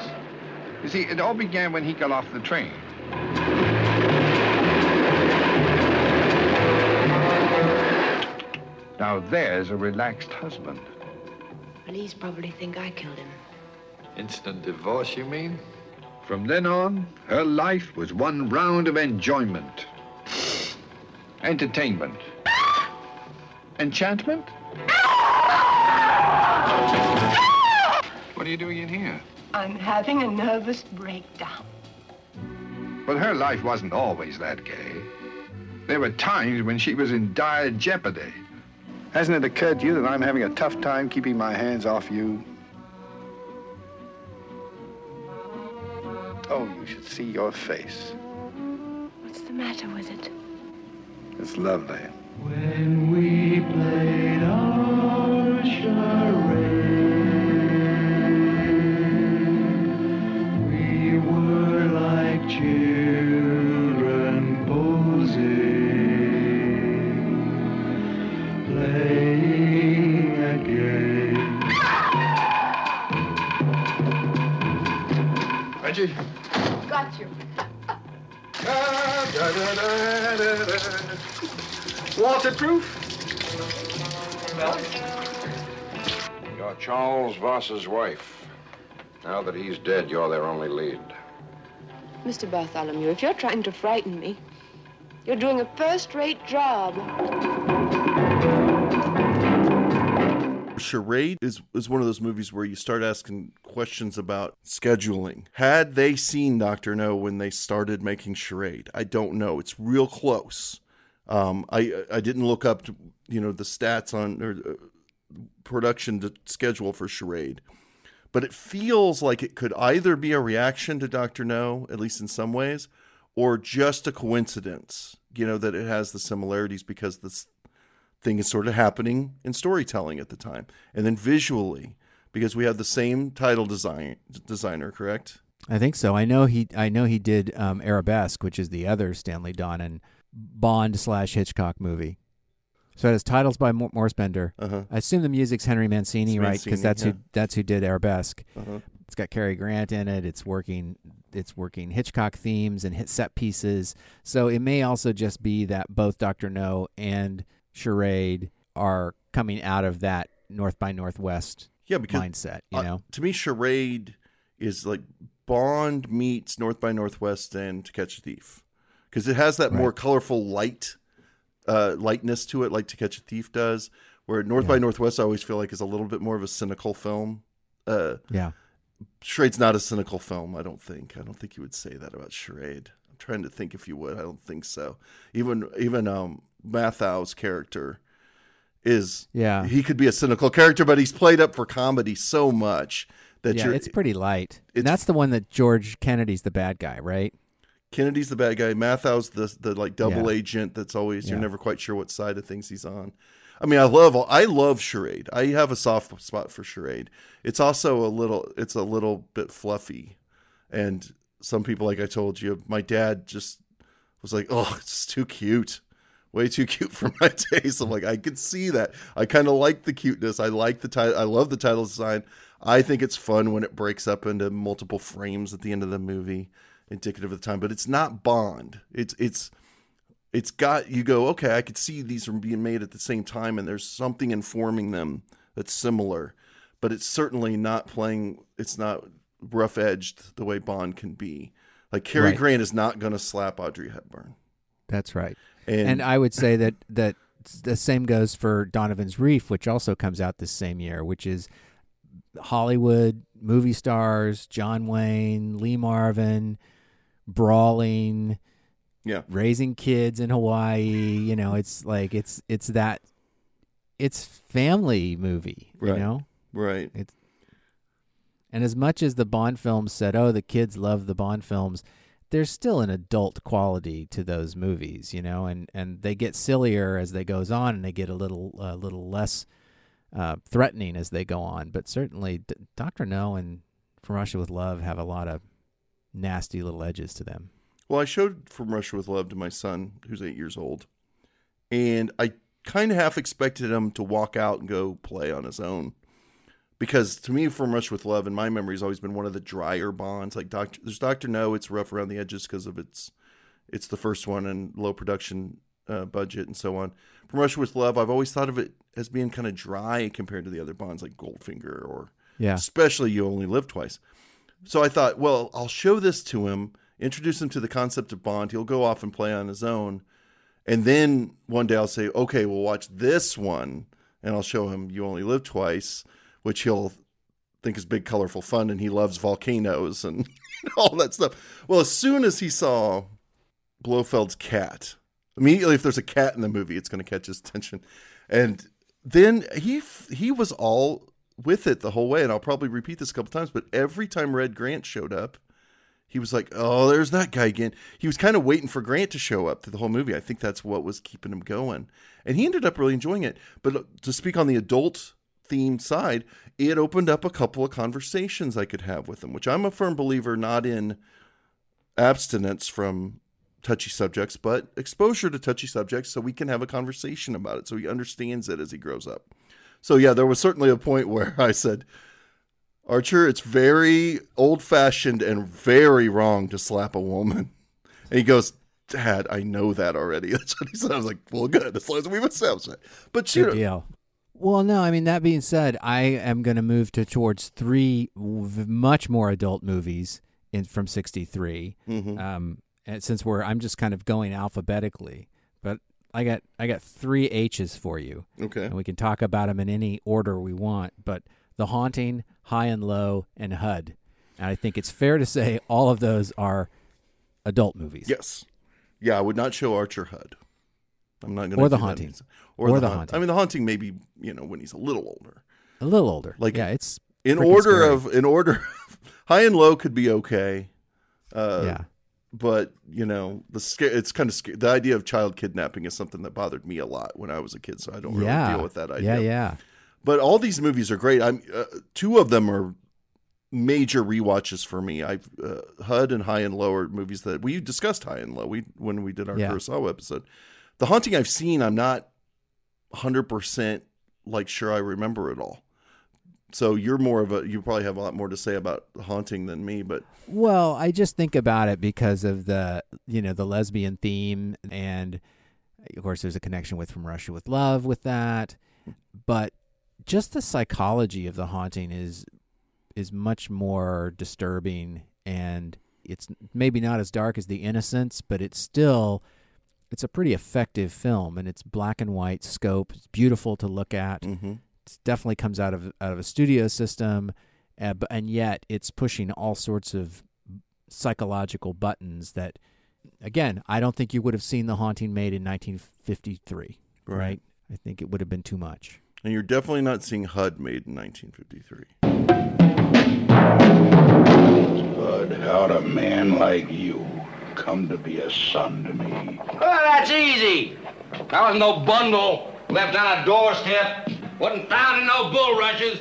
You see, it all began when he got off the train. Now, there's a relaxed husband. Police probably think I killed him. Instant divorce, you mean? From then on, her life was one round of enjoyment, entertainment, enchantment. What are you doing in here? I'm having a nervous breakdown. But her life wasn't always that gay. There were times when she was in dire jeopardy. Hasn't it occurred to you that I'm having a tough time keeping my hands off you? Oh, you should see your face. What's the matter with it? It's lovely. When we played our charade, we were like children posing, playing a game. Reggie? Got you. Waterproof? You're Charles Voss's wife. Now that he's dead, you're their only lead. Mr. Bartholomew, if you're trying to frighten me, you're doing a first-rate job. Charade is, is one of those movies where you start asking questions about scheduling. Had they seen Doctor No when they started making Charade? I don't know. It's real close. Um, I I didn't look up, to, you know, the stats on or uh, production to schedule for Charade, but it feels like it could either be a reaction to Doctor No, at least in some ways, or just a coincidence. You know that it has the similarities because this thing is sort of happening in storytelling at the time, and then visually because we have the same title design designer, correct? I think so. I know he. I know he did um, Arabesque, which is the other Stanley Donen Bond slash Hitchcock movie. So it has titles by Mor- Maurice Binder. Uh-huh. I assume the music's Henry Mancini, It's right? Because that's yeah. who that's who did Arabesque. Uh-huh. It's got Cary Grant in it. It's working. It's working Hitchcock themes and hit set pieces. So it may also just be that both Doctor No and Charade are coming out of that North by Northwest yeah, because mindset. You uh, know, to me, charade is like Bond meets North by Northwest and To Catch a Thief, because it has that more colorful light, uh, lightness to it, like To Catch a Thief does. Where North by Northwest, I always feel like is a little bit more of a cynical film. Uh, Yeah. Charade's not a cynical film. I don't think. I don't think you would say that about Charade. I'm trying to think if you would. I don't think so. Even even um, Matthau's character is Yeah. he could be a cynical character, but he's played up for comedy so much that yeah, you're it's pretty light. it's- and that's the one that George Kennedy's the bad guy, right? Kennedy's the bad guy. Matthau's the the like double Yeah. agent that's always you're never quite sure what side of things he's on. I mean, I love I love charade. I have a soft spot for charade. It's also a little it's a little bit fluffy, and some people, like I told you, my dad just was like, "Oh, it's too cute." Way too cute for my taste. I'm like, I could see that. I kind of like the cuteness. I like the title. I love the title design. I think it's fun when it breaks up into multiple frames at the end of the movie, indicative of the time. But it's not Bond. It's it's it's got you go okay. I could see these are being made at the same time, and there's something informing them that's similar. But it's certainly not playing. It's not rough edged the way Bond can be. Like Cary Right. Grant is not going to slap Audrey Hepburn. That's right. And- And, I would say that that the same goes for Donovan's Reef, which also comes out this same year, which is Hollywood movie stars, John Wayne, Lee Marvin, brawling, yeah, raising kids in Hawaii. You know, it's like it's it's that it's family movie. You Right. know, Right. It's and as much as the Bond films said, "Oh, the kids love the Bond films," there's still an adult quality to those movies, you know, and and they get sillier as they goes on, and they get a little a little less uh, threatening as they go on. But certainly, D- Doctor No and From Russia with Love have a lot of nasty little edges to them. Well, I showed From Russia with Love to my son, who's eight years old, and I kind of half expected him to walk out and go play on his own. Because to me, From Russia with Love, in my memory, has always been one of the drier bonds. Like Doctor, there's Doctor No, it's rough around the edges because of its, it's the first one and low production uh, budget and so on. From Russia with Love, I've always thought of it as being kind of dry compared to the other bonds like Goldfinger or, Yeah. especially You Only Live Twice. So I thought, well, I'll show this to him, introduce him to the concept of Bond. He'll go off and play on his own. And then one day I'll say, okay, we'll watch this one. And I'll show him You Only Live Twice, which he'll think is big, colorful fun. And he loves volcanoes and all that stuff. Well, as soon as he saw Blofeld's cat, immediately if there's a cat in the movie, it's going to catch his attention. And then he he was all with it the whole way. And I'll probably repeat this a couple times, but every time Red Grant showed up, he was like, "Oh, there's that guy again." He was kind of waiting for Grant to show up through the whole movie. I think that's what was keeping him going, and he ended up really enjoying it. But uh, to speak on the adult themed side, it opened up a couple of conversations I could have with him, which I'm a firm believer not in abstinence from touchy subjects, but exposure to touchy subjects so we can have a conversation about it so he understands it as he grows up. So yeah, there was certainly a point where I said, Archer, it's very old fashioned and very wrong to slap a woman. And he goes, Dad, I know that already. That's what he said. I was like, Well, good, as long as we've established that. But you Good know, deal. Well, no, I mean that being said, I am going to move to towards three much more adult movies in from '63. Mhm. Um, and since we're, I'm just kind of going alphabetically, but I got I got three H's for you. Okay. and we can talk about them in any order we want. But The Haunting, High and Low, and HUD. And I think it's fair to say all of those are adult movies. Yes. Yeah, I would not show Archer HUD. I'm not going to. Or The Haunting. Or, Or the, The Haunt- Haunting. I mean, the haunting maybe you know when he's a little older. A little older. Like yeah, it's in order scary. of in order. high and low could be okay. Uh, Yeah. but you know the sca- it's kind of the idea of child kidnapping is something that bothered me a lot when I was a kid, so I don't really Yeah. deal with that idea. Yeah, yeah. But all these movies are great. I'm uh, two of them are major rewatches for me. I've uh, HUD and High and Low are movies that we discussed High and Low. We when we did our Yeah. Kurosawa episode. The Haunting I've seen, I'm not 100 percent like sure I remember it all. So you're more of a you probably have a lot more to say about Haunting than me, but Well, I just think about it because of the you know the lesbian theme, and of course there's a connection with From Russia with Love with that, but just the psychology of the haunting is is much more disturbing, and it's maybe not as dark as The Innocents, but it's still it's a pretty effective film, and it's black and white scope. It's beautiful to look at. Mhm. It definitely comes out of out of a studio system, uh, but, and yet it's pushing all sorts of psychological buttons that, again, I don't think you would have seen The Haunting made in 1953. Right. Right. I think it would have been too much. and you're definitely not seeing HUD made in 1953. Bud, how'd a man like you come to be a son to me? Well, that's easy. I wasn't no bundle left on a doorstep. Wasn't found in no bulrushes.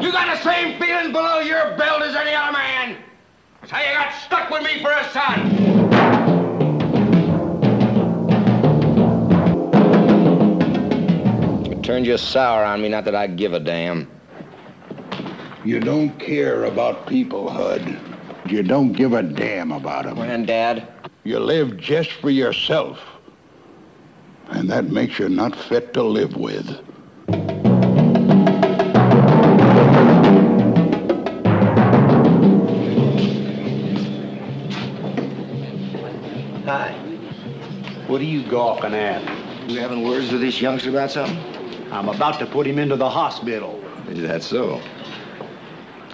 You got the same feeling below your belt as any other man. That's how you got stuck with me for a son. You turned you sour on me, not that I give a damn. You don't care about people, Hud. You don't give a damn about them. Granddad? You live just for yourself. And that makes you not fit to live with. Hi. What are you gawking at? You having words with this youngster about something? I'm about to put him into the hospital. Is that so?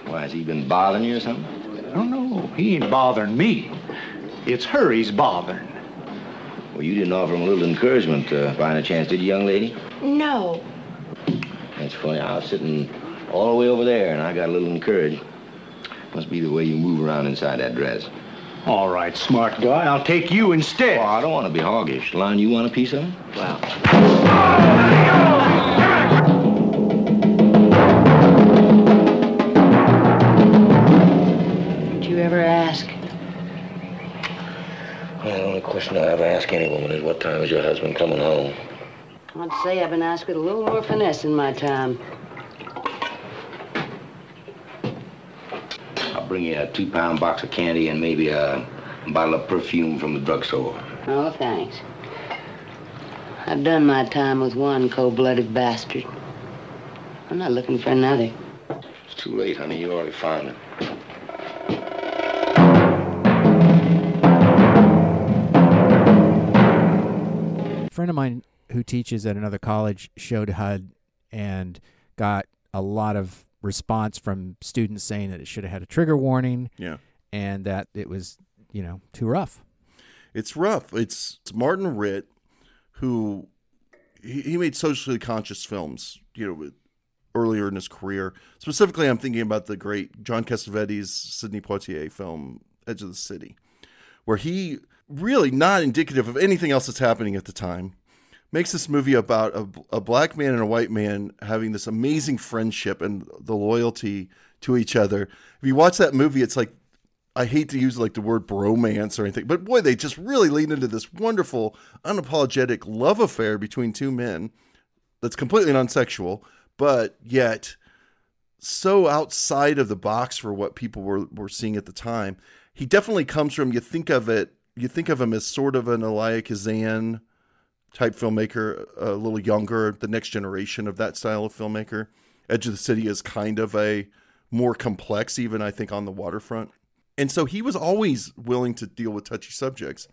Why, has he been bothering you or something? No, no, he ain't bothering me. It's her he's bothering. Well, you didn't offer him a little encouragement uh, by any chance, did you, young lady? No. That's funny. I was sitting all the way over there, and I got a little encouraged. Must be the way you move around inside that dress. All right, smart guy, I'll take you instead. Oh, I don't want to be hoggish. Lon, you want a piece of him? Well. Did ever ask? Well, the only question I ever ask any woman is what time is your husband coming home? I'd say I've been asked with a little more finesse in my time. I'll bring you a two-pound box of candy and maybe a bottle of perfume from the drugstore. Oh, thanks. I've done my time with one cold-blooded bastard. I'm not looking for another. It's too late, honey. You already found it. Friend of mine who teaches at another college showed HUD and got a lot of response from students saying that it should have had a trigger warning. Yeah. And that it was, you know, too rough. It's rough. It's, it's Martin Ritt, who he, he made socially conscious films, you know, earlier in his career. Specifically, I'm thinking about the great John Cassavetes, Sidney Poitier film, Edge of the City, where he really not indicative of anything else that's happening at the time. Makes this movie about a, a black man and a white man having this amazing friendship and the loyalty to each other. If you watch that movie, it's like I hate to use like the word bromance or anything, but boy, they just really lean into this wonderful, unapologetic love affair between two men that's completely non-sexual, but yet so outside of the box for what people were, were seeing at the time. He definitely comes from you think of it, you think of him as sort of an Elia Kazan type filmmaker, a little younger, the next generation of that style of filmmaker. Edge of the City is kind of a more complex, even I think, on the waterfront. And so he was always willing to deal with touchy subjects.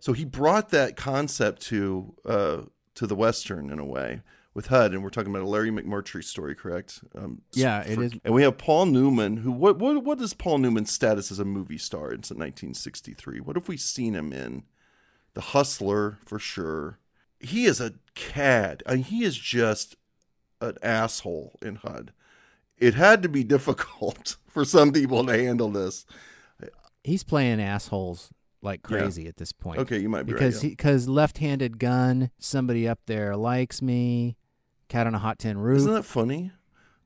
So he brought that concept to uh, to the western in a way with HUD, and we're talking about a Larry McMurtry story, correct? Um, Yeah, it for- is. And we have Paul Newman, who what what what is Paul Newman's status as a movie star? It's in 1963. What have we seen him in? The Hustler for sure. He is a cad. I mean, he is just an asshole in HUD. It had to be difficult for some people to handle this. He's playing assholes like Yeah. crazy at this point. Okay, you might be right, because yeah. because left-handed gun, somebody up there likes me, cat on a hot tin roof. Isn't that funny?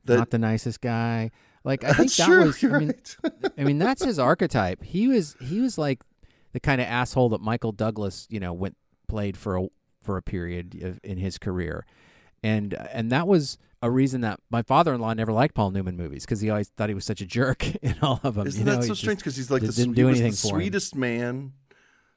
That- not the nicest guy. Like I think that true, was. I mean, I mean that's his archetype. He was he was like the kind of asshole that Michael Douglas, you know, went played for a for a period of, in his career, and and that was a reason that my father-in-law never liked Paul Newman movies because he always thought he was such a jerk in all of them. Isn't you know, that so strange? Because he's like the, didn't do anything the for him. sweetest man.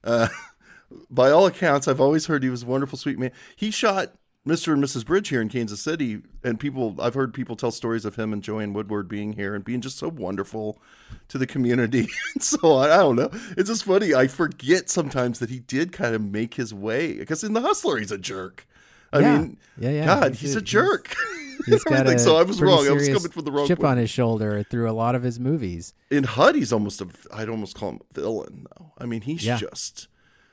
Uh, by all accounts, I've always heard he was a wonderful, sweet man. He shot Mr. and Mrs. Bridge here in Kansas City, and people I've heard people tell stories of him and Joanne Woodward being here and being just so wonderful to the community. and so I, I don't know. It's just funny. I forget sometimes that he did kind of make his way because in the Hustler he's a jerk. I Yeah. mean, Yeah, yeah. God, He's he's, a- jerk. He's got a so I was wrong. I was coming from the wrong chip on his shoulder through a lot of his movies. In HUD, he's almost a. I'd almost call him a villain, though. I mean, he's Yeah. just.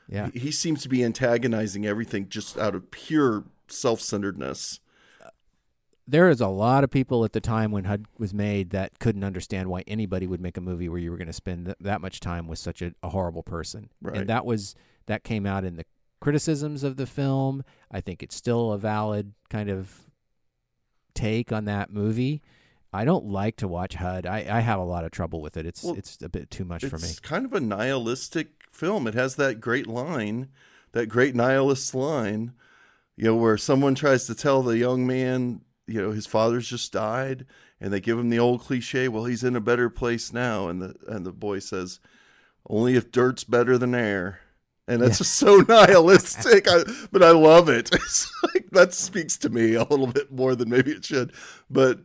Yeah. He, he seems to be antagonizing everything just out of pure self-centeredness. there is a lot of people at the time when HUD was made that couldn't understand why anybody would make a movie where you were going to spend th- that much time with such a, a horrible person. Right. And that was that came out in the criticisms of the film. I think it's still a valid kind of take on that movie. I don't like to watch HUD. I, I have a lot of trouble with it. It's Well, it's a bit too much for me. It's kind of a nihilistic film. It has that great line, that great nihilist line, you know, where someone tries to tell the young man, you know, his father's just died, and they give him the old cliche, "Well, he's in a better place now," and the and the boy says, "Only if dirt's better than air." And that's Yeah. just so nihilistic, I, but I love it. It's like that speaks to me a little bit more than maybe it should. But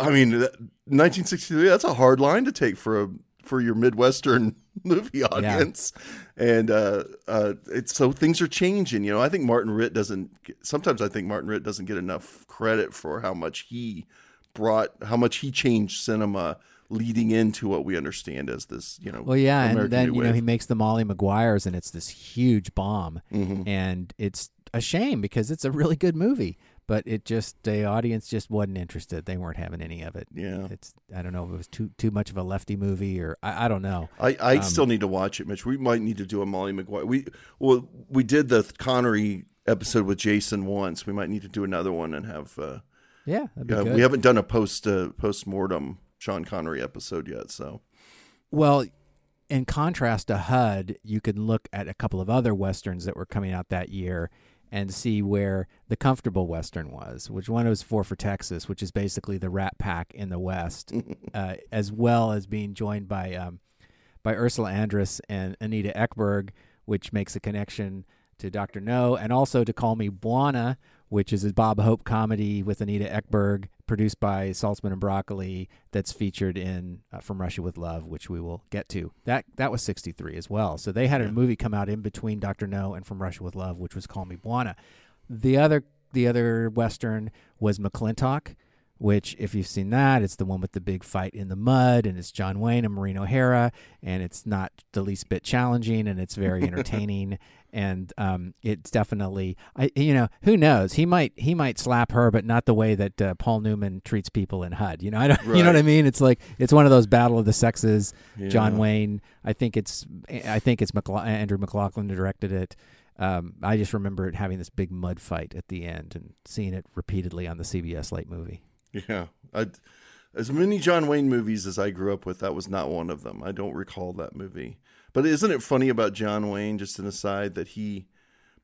I mean, that, 1963. That's a hard line to take for a for your midwestern movie audience, and uh, uh, it's so things are changing. You know, I think Martin Ritt doesn't. Sometimes I think Martin Ritt doesn't get enough credit for how much he brought, how much he changed cinema leading into what we understand as this. You know, Well, yeah, American and then you know he makes the Molly Maguires, and it's this huge bomb, Mhm. and it's a shame because it's a really good movie, but it just the audience just wasn't interested. They weren't having any of it. Yeah, it's I don't know if it was too too much of a lefty movie or I, I don't know. I, I Um, still need to watch it, Mitch. We might need to do a Molly Maguire. We well, we did the Connery episode with Jason once. We might need to do another one and have. Uh, Yeah, that'd be uh, good. we haven't done a post uh, post mortem Sean Connery episode yet, so Well, in contrast to HUD, you could look at a couple of other westerns that were coming out that year and see where the comfortable western was. Which one was Four for Texas, which is basically the Rat Pack in the West, uh, as well as being joined by um, by Ursula Andress and Anita Ekberg, which makes a connection to Doctor No, and also to Call Me Bwana, which is a Bob Hope comedy with Anita Ekberg, produced by Saltzman and Broccoli, that's featured in uh, From Russia with Love, which we will get to. That that was '63 as well. So they had a movie come out in between Doctor No and From Russia with Love, which was Call Me Bwana. The other the other western was McLintock, which if you've seen that, it's the one with the big fight in the mud, and it's John Wayne and Maureen O'Hara, and it's not the least bit challenging, and it's very entertaining, and um, it's definitely, I you know, who knows? He might he might slap her, but not the way that uh, Paul Newman treats people in HUD. You know, I don't, you know what I mean? It's like it's one of those battle of the sexes. John Wayne, I think it's I think it's McLa- Andrew McLaglen directed it. Um, I just remember it having this big mud fight at the end and seeing it repeatedly on the CBS late movie. Yeah. I, as many John Wayne movies as I grew up with, that was not one of them. I don't recall that movie. But isn't it funny about John Wayne? Just an aside that he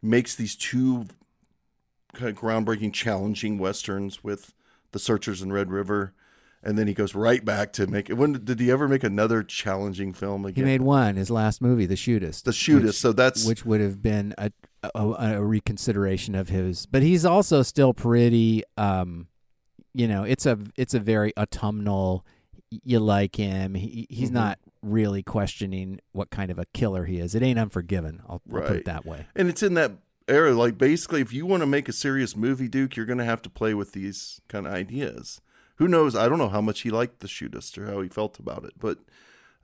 makes these two kind of groundbreaking, challenging westerns with The Searchers and Red River, and then he goes right back to make it. When did he ever make another challenging film again? He made one, his last movie, The Shootist. The Shootist, which- so that's- which would have been a, a, a reconsideration of his. But he's also still pretty. Um, you know, it's a it's a very autumnal. You like him. He, he's Mhm. not really questioning what kind of a killer he is. It ain't Unforgiven. I'll, I'll put it that way. And it's in that era. Like basically, if you want to make a serious movie, Duke, you're going to have to play with these kind of ideas. Who knows? I don't know how much he liked the shootist or how he felt about it, but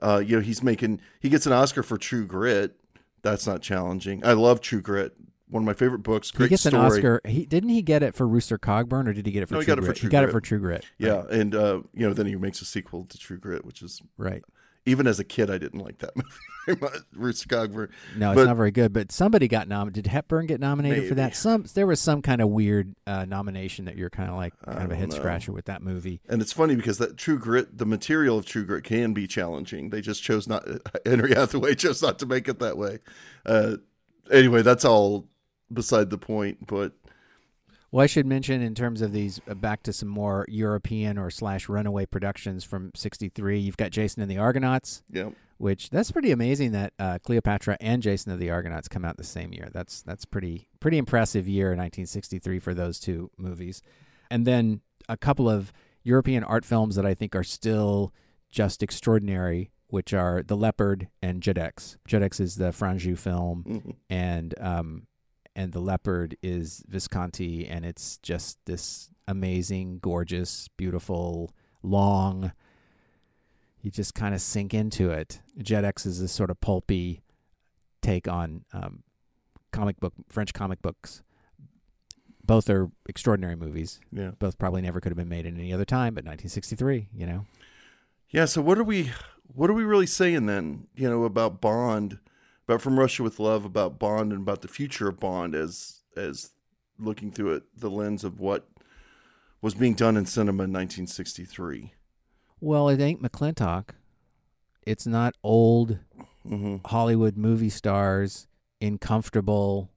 uh, you know, he's making. He gets an Oscar for True Grit. That's not challenging. I love True Grit. One of my favorite books. Great he gets story. an Oscar. He didn't he get it for Rooster Cogburn or did he get it for No, True he got it Grit? for True he got Grit. it for True Grit. Yeah, and uh, you know, then he makes a sequel to True Grit, which is Right. even as a kid, I didn't like that movie very much. Rooster Cogburn. No, it's But- not very good. But somebody got nominated. Did Hepburn get nominated for that? Some there was some kind of weird uh, nomination that you're kind of like kind of a head know. scratcher with that movie. And it's funny because that True Grit, the material of True Grit, can be challenging. They just chose not. Henry Hathaway chose not to make it that way. Uh, anyway, that's all beside the point. But Well, I should mention in terms of these, uh, back to some more European or slash runaway productions from '63. You've got Jason and the Argonauts. Yep. Which that's pretty amazing that uh, Cleopatra and Jason of the Argonauts come out the same year. That's that's pretty pretty impressive year, 1963 for those two movies. And then a couple of European art films that I think are still just extraordinary, which are The Leopard and Judex. Judex is the Franju film, Mhm. and um, and The Leopard is Visconti, and it's just this amazing, gorgeous, beautiful, long. You just kind of sink into it. Judex is this sort of pulpy take on um, comic book French comic books. Both are extraordinary movies. Yeah. Both probably never could have been made in any other time, but 1963, you know. yeah, so what are we? What are we really saying then? You know about Bond, about From Russia with Love, about Bond, and about the future of Bond as as looking through it the lens of what was being done in cinema in 1963. Well, it ain't McLintock. It's not old Mm-hmm. Hollywood movie stars in comfortable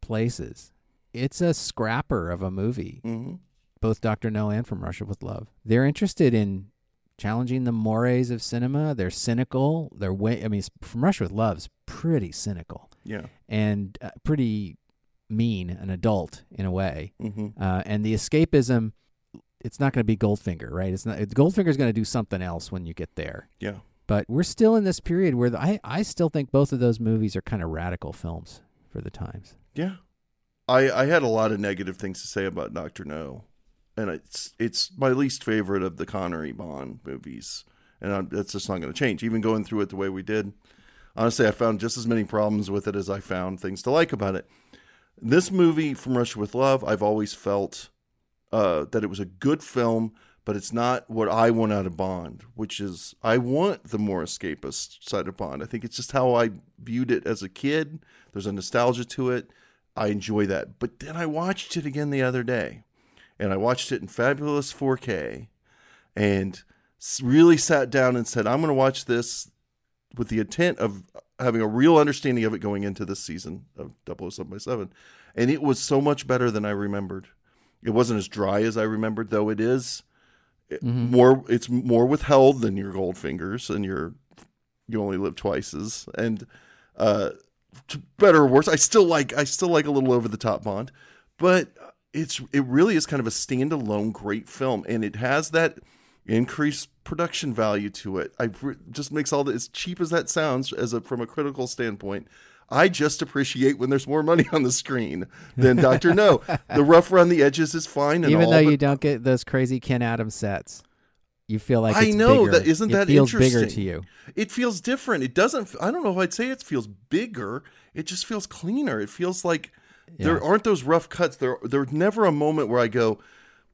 places. It's a scrapper of a movie. Mhm. Both Dr. No and From Russia with Love. They're interested in challenging the mores of cinema. They're cynical. They're way. I mean, From Russia with Love's pretty cynical. Yeah. and uh, pretty mean, an adult in a way. Mhm. Uh, and the escapism, it's not going to be Goldfinger, right? It's not. Goldfinger's going to do something else when you get there. Yeah. But we're still in this period where the, I I still think both of those movies are kind of radical films for the times. Yeah, I I had a lot of negative things to say about Doctor No, and it's it's my least favorite of the Connery Bond movies, and I'm, it's just not going to change. Even going through it the way we did, honestly, I found just as many problems with it as I found things to like about it. This movie, From Russia with Love, I've always felt uh, that it was a good film, but it's not what I want out of Bond, which is I want the more escapist side of Bond. I think it's just how I viewed it as a kid. There's a nostalgia to it. I enjoy that. But then I watched it again the other day, and I watched it in fabulous 4K, and really sat down and said, I'm going to watch this with the intent of having a real understanding of it going into this season of 007 by 7. And it was so much better than I remembered. It wasn't as dry as I remembered, though it is it- Mhm. more. It's more withheld than your gold fingers and your you only live twice's and uh better or worse. I still like I still like a little over the top Bond, but it's it really is kind of a standalone great film, and it has that increased production value to it. I just makes all the as cheap as that sounds as a from a critical standpoint. I just appreciate when there's more money on the screen than Doctor No. The rough around the edges is fine, and Even all, though you don't get those crazy Ken Adams sets, you feel like I know bigger. that isn't it that feels interesting bigger to you. It feels different. It doesn't. I don't know if I'd say it feels bigger. It just feels cleaner. It feels like there aren't those rough cuts. There, there's never a moment where I go,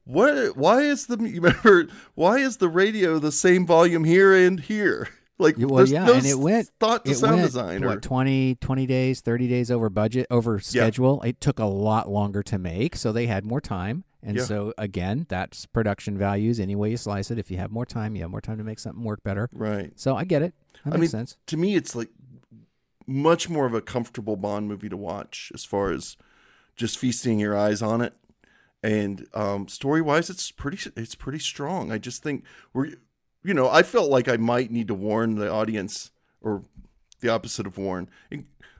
"What? Why is the you remember? Why is the radio the same volume here and here?" Like, Well, yeah, no and it went thought to it sound went, design. What or, 20, 20 days, thirty days over budget, over schedule. It took a lot longer to make, so they had more time. And Yeah. so again, that's production values. Any way you slice it, if you have more time, you have more time to make something work better. Right. So I get it. That I mean, sense. to me, it's like much more of a comfortable Bond movie to watch as far as just feasting your eyes on it. And um, story wise, it's pretty it's pretty strong. I just think we're you know I felt like I might need to warn the audience or the opposite of warn,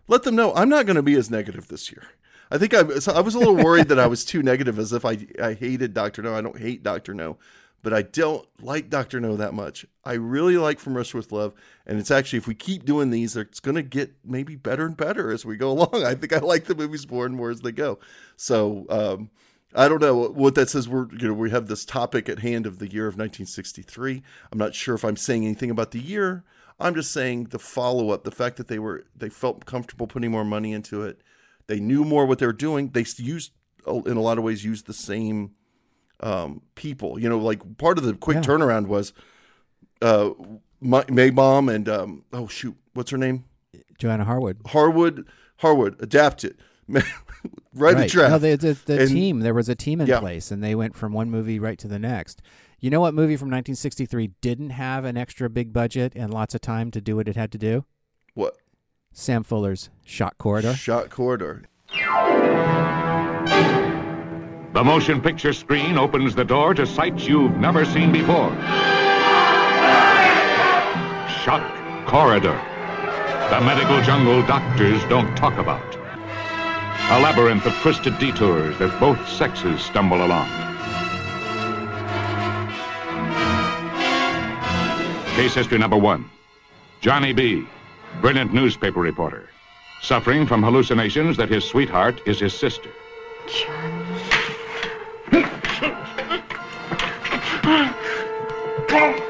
let them know I'm not going to be as negative this year. I think I, so I was a little worried that I was too negative, as if I I hated Doctor No. I don't hate Doctor No, but I don't like Doctor No that much. I really like From Russia with Love, and it's actually if we keep doing these, it's going to get maybe better and better as we go along. I think I like the movies more and more as they go. So um, I don't know what that says. We're you know we have this topic at hand of the year of 1963. I'm not sure if I'm saying anything about the year. I'm just saying the follow up, the fact that they were they felt comfortable putting more money into it. They knew more what they were doing. They used in a lot of ways used the same um, people. You know, like part of the quick Yeah. turnaround was uh, Ma- Maibaum and um, oh shoot, what's her name? Joanna Harwood. Harwood. Harwood adapted. right, draft. No, the, the, the And- team. There was a team in Yeah. place, and they went from one movie right to the next. You know what movie from 1963 didn't have an extra big budget and lots of time to do what it had to do? What? Sam Fuller's Shock Corridor. Shock Corridor. The motion picture screen opens the door to sights you've never seen before. Shock Corridor. The medical jungle doctors don't talk about. A labyrinth of twisted detours that both sexes stumble along. Case history number one. Johnny B., brilliant newspaper reporter, suffering from hallucinations that his sweetheart is his sister. Don't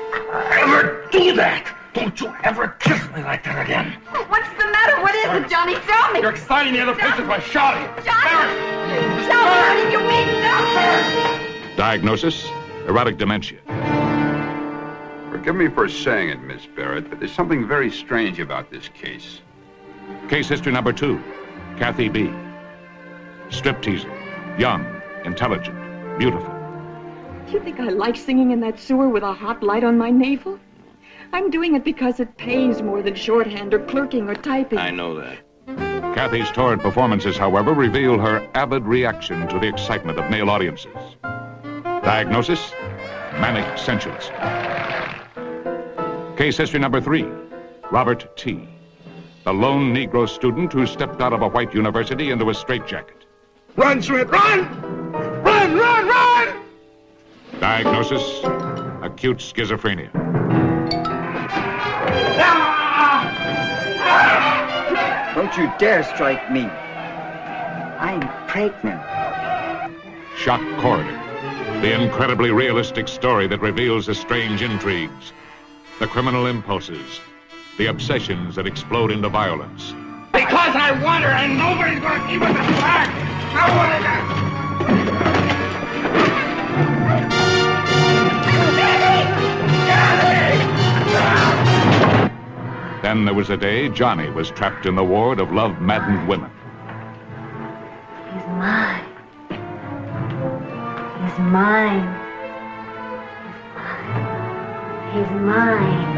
ever do that! Don't you ever kiss me like that again! Oh, what's the matter? What is it, Johnny? Tell me. You're exciting the other patients by shouting! Johnny! Tell me, what you mean? Tell. Diagnosis erotic dementia. Forgive me for saying it, Miss Barrett, but there's something very strange about this case. Case history number two Kathy B. Stripteaser. Young, intelligent, beautiful. You think I like singing in that sewer with a hot light on my navel? I'm doing it because it pays more than shorthand or clerking or typing. I know that. Kathy's torrid performances, however, reveal her avid reaction to the excitement of male audiences. Diagnosis manic sensualist. Case history number three Robert T. The lone Negro student who stepped out of a white university into a straitjacket. Run, Schmidt, run! Run, run, run! Diagnosis acute schizophrenia. Don't you dare strike me. I'm pregnant. Shock Corridor. The incredibly realistic story that reveals the strange intrigues, the criminal impulses, the obsessions that explode into violence. Because I want her and nobody's gonna keep us apart! I want Then there was a day Johnny was trapped in the ward of love maddened women. He's mine. He's mine. He's mine.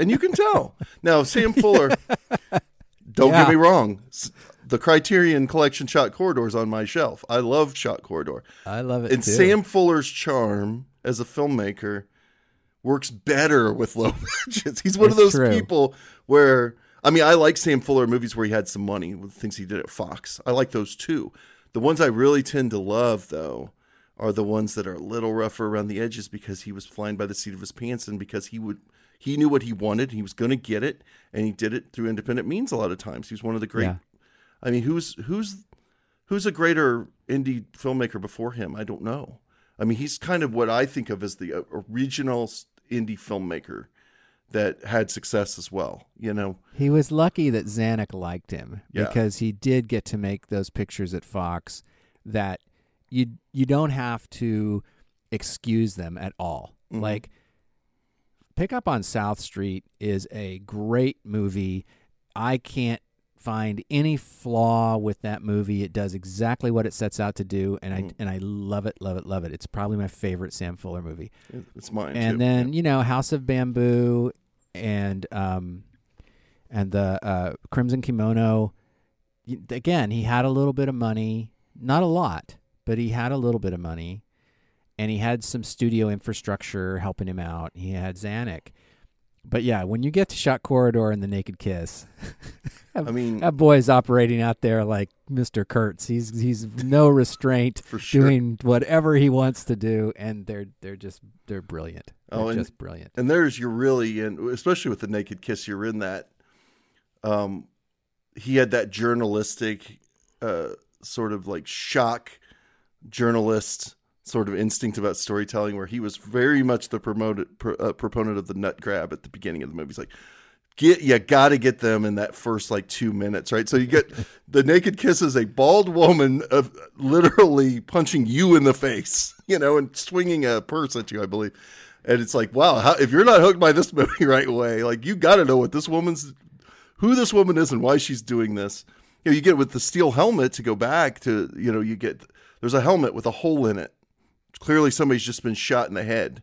And you can tell. Now, Sam Fuller, don't Yeah. get me wrong. The Criterion Collection Shock Corridor is on my shelf. I love Shock Corridor. I love it And too. Sam Fuller's charm as a filmmaker works better with low budgets. He's one of those true. people where I mean, I like Sam Fuller movies where he had some money with things he did at Fox. I like those too. The ones I really tend to love though are the ones that are a little rougher around the edges because he was flying by the seat of his pants and because he would he knew what he wanted, he was going to get it and he did it through independent means a lot of times. He was one of the great Yeah. I mean, who's who's who's a greater indie filmmaker before him? I don't know. I mean, he's kind of what I think of as the uh, original indie filmmaker that had success as well. You know, He was lucky that Zanuck liked him Yeah. because he did get to make those pictures at Fox that you you don't have to excuse them at all. Mhm. Like Pick Up on South Street is a great movie. I can't find any flaw with that movie. It does exactly what it sets out to do and I and I love it, love it, love it. It's probably my favorite Sam Fuller movie. it's mine. And too. then, you know, House of Bamboo and um and the uh Crimson Kimono again, he had a little bit of money, not a lot, but he had a little bit of money and he had some studio infrastructure helping him out. He had Zanuck. But yeah, when you get to Shock Corridor and the Naked Kiss, I mean, that boy's operating out there like Mr. Kurtz. He's he's no restraint, sure. doing whatever he wants to do, and they're they're just they're brilliant. They're Oh, and, just brilliant. And there's you're really in, especially with the Naked Kiss, you're in that Um, he had that journalistic, uh, sort of like shock journalist sort of instinct about storytelling, where he was very much the promoted pro, uh, proponent of the nut graf at the beginning of the movie. He's like, get you got to get them in that first like two minutes, right? So you get the naked kiss is a bald woman of literally punching you in the face, you know, and swinging a purse at you, I believe. And it's like, wow, how, if you're not hooked by this movie right away, like you got to know what this woman's, who this woman is, and why she's doing this. You know, you get with the steel helmet to go back to, you know, you get there's a helmet with a hole in it. Clearly, somebody's just been shot in the head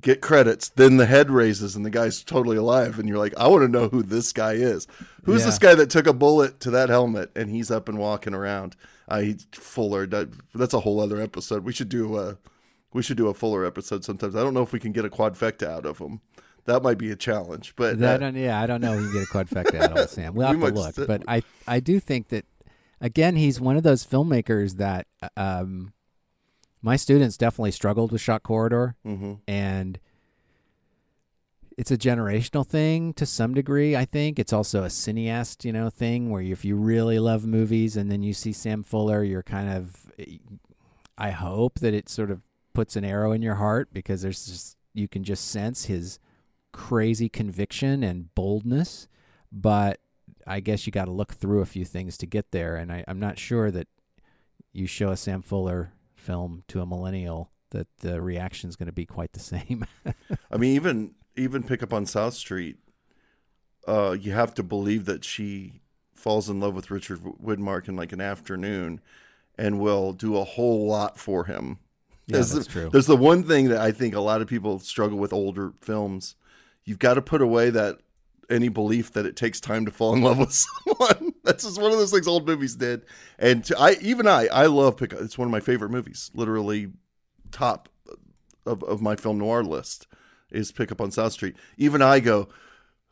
get credits. Then the head raises and the guy's totally alive, and you're like, I want to know who this guy is. Who's Yeah. this guy that took a bullet to that helmet and he's up and walking around? Uh, he's Fuller. That, that's a whole other episode. We should do a we should do a Fuller episode sometimes. I don't know if we can get a quadfecta out of him. That might be a challenge, but I uh, don't, yeah, I don't know if you can get a quadfecta out of Sam. We'll We have to look, st- but I I do think that again he's one of those filmmakers that um, my students definitely struggled with Shock Corridor, Mhm. and it's a generational thing to some degree. I think it's also a cineast, you know, thing where if you really love movies and then you see Sam Fuller, you're kind of. I hope that it sort of puts an arrow in your heart because there's just you can just sense his crazy conviction and boldness, but I guess you got to look through a few things to get there. And I, I'm not sure that you show a Sam Fuller film to a millennial that the reaction is going to be quite the same. I mean, even even pick up on South Street. Uh, you have to believe that she falls in love with Richard Widmark in like an afternoon, and will do a whole lot for him. Yeah, There's that's the, true. There's the one thing that I think a lot of people struggle with older films. You've got to put away that any belief that it takes time to fall in love with someone. That's just one of those things old movies did. And to, I, even I, I love pick. It's one of my favorite movies. Literally, top of, of my film noir list is Pick Up on South Street. Even I go,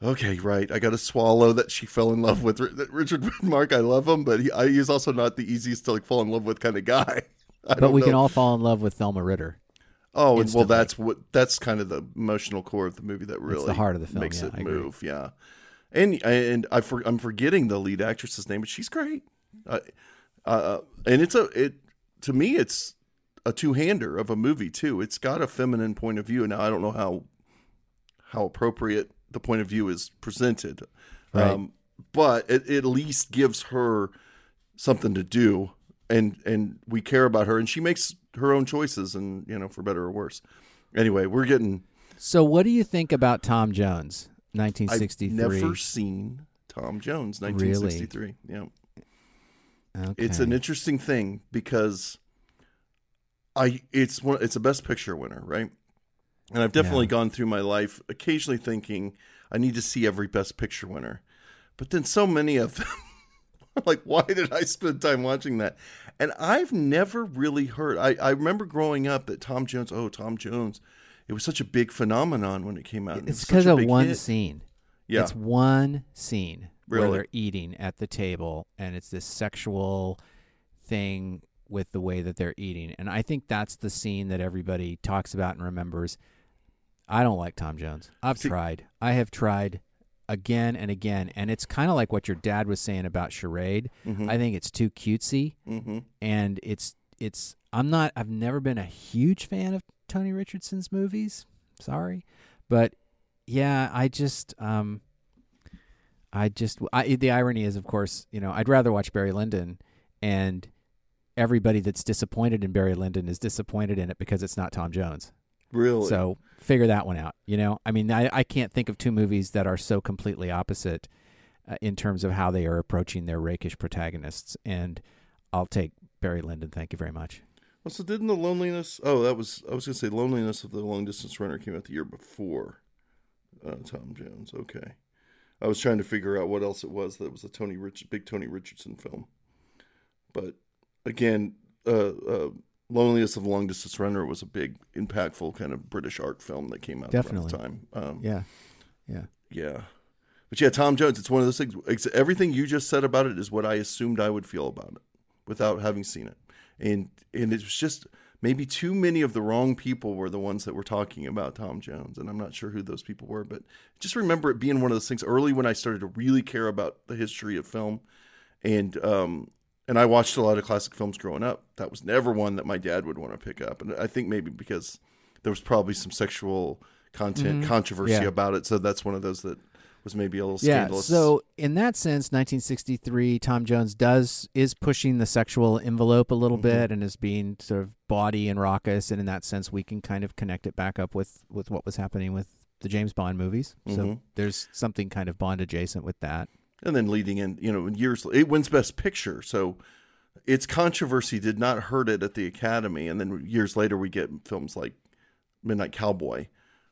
okay, right. I got to swallow that she fell in love with Richard Widmark. I love him, but he, I, he's also not the easiest to like fall in love with kind of guy. I but we can all fall in love with Thelma Ritter. Oh, and well, that's what that's kind of the emotional core of the movie that really the heart of the film, makes yeah, it move. Yeah, and and I for, I'm forgetting the lead actress's name, but she's great. Uh, uh, and it's a it to me it's a two hander of a movie too. It's got a feminine point of view. Now I don't know how how appropriate the point of view is presented, Right. um, but it, it at least gives her something to do and and we care about her and she makes her own choices and you know for better or worse anyway we're getting So, what do you think about Tom Jones, 1963? I've never seen tom jones 1963 yeah Okay. it's an interesting thing because i it's one it's a best picture winner right and i've definitely Yeah. gone through my life occasionally thinking i need to see every best picture winner but then so many of them like why did i spend time watching that and i've never really heard i, I remember growing up that tom jones oh tom jones it was such a big phenomenon when it came out It's because a of one hit. scene. yeah It's one scene where they're eating at the table, and it's this sexual thing with the way that they're eating. And I think that's the scene that everybody talks about and remembers. I don't like Tom Jones. I've See- tried. I have tried again and again. And it's kind of like what your dad was saying about Charade. Mhm. I think it's too cutesy. Mhm. And it's, it's, I'm not, I've never been a huge fan of Tony Richardson's movies. Sorry. But yeah, I just, um, I just I, the irony is, of course, you know, I'd rather watch Barry Lyndon, and everybody that's disappointed in Barry Lyndon is disappointed in it because it's not Tom Jones. Really? So figure that one out. You know, I mean, I, I can't think of two movies that are so completely opposite uh, in terms of how they are approaching their rakish protagonists. And I'll take Barry Lyndon. Thank you very much. Well, so didn't the loneliness? Oh, that was I was gonna say loneliness of the long distance runner came out the year before uh, Tom Jones. Okay, I was trying to figure out what else it was that was a Tony Rich big Tony Richardson film, but again, uh, uh, loneliness of the long distance runner was a big, impactful kind of British art film that came out around Definitely. the time. Um, Yeah. Yeah. yeah. But yeah, Tom Jones, it's one of those things. Everything you just said about it is what I assumed I would feel about it without having seen it. And and it was just maybe too many of the wrong people were the ones that were talking about Tom Jones, and I'm not sure who those people were, but just remember it being one of those things early when I started to really care about the history of film, and um, and I watched a lot of classic films growing up. That was never one that my dad would want to pick up, and I think maybe because there was probably some sexual content Mhm. controversy Yeah. about it, so that's one of those that was maybe a little Yeah. scandalous. So in that sense, 1963, Tom Jones does is pushing the sexual envelope a little Mhm. bit and is being sort of bawdy and raucous, and in that sense, we can kind of connect it back up with with what was happening with the James Bond movies. So there's something kind of Bond adjacent with that. And then leading in, you know, years it wins Best Picture, so its controversy did not hurt it at the Academy. And then years later, we get films like Midnight Cowboy,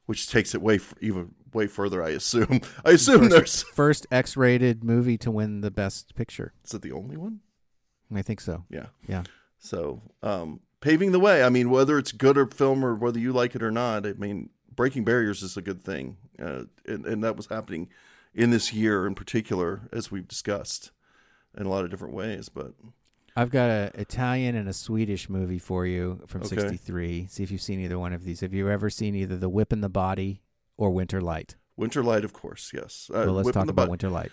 which takes it way f- even way further. I assume. I assume first, there's. first X-rated movie to win the Best Picture. Is it the only one? I think so. Yeah. Yeah. So, um, paving the way. I mean, whether it's good or film or whether you like it or not, I mean, breaking barriers is a good thing, uh, and, and that was happening in this year in particular, as we've discussed in a lot of different ways. But I've got an Italian and a Swedish movie for you from Okay. '63. See if you've seen either one of these. Have you ever seen either The Whip in the Body or Winter Light? Winter Light, of course, yes. Uh, well, let's talk about Butt. Winter Light.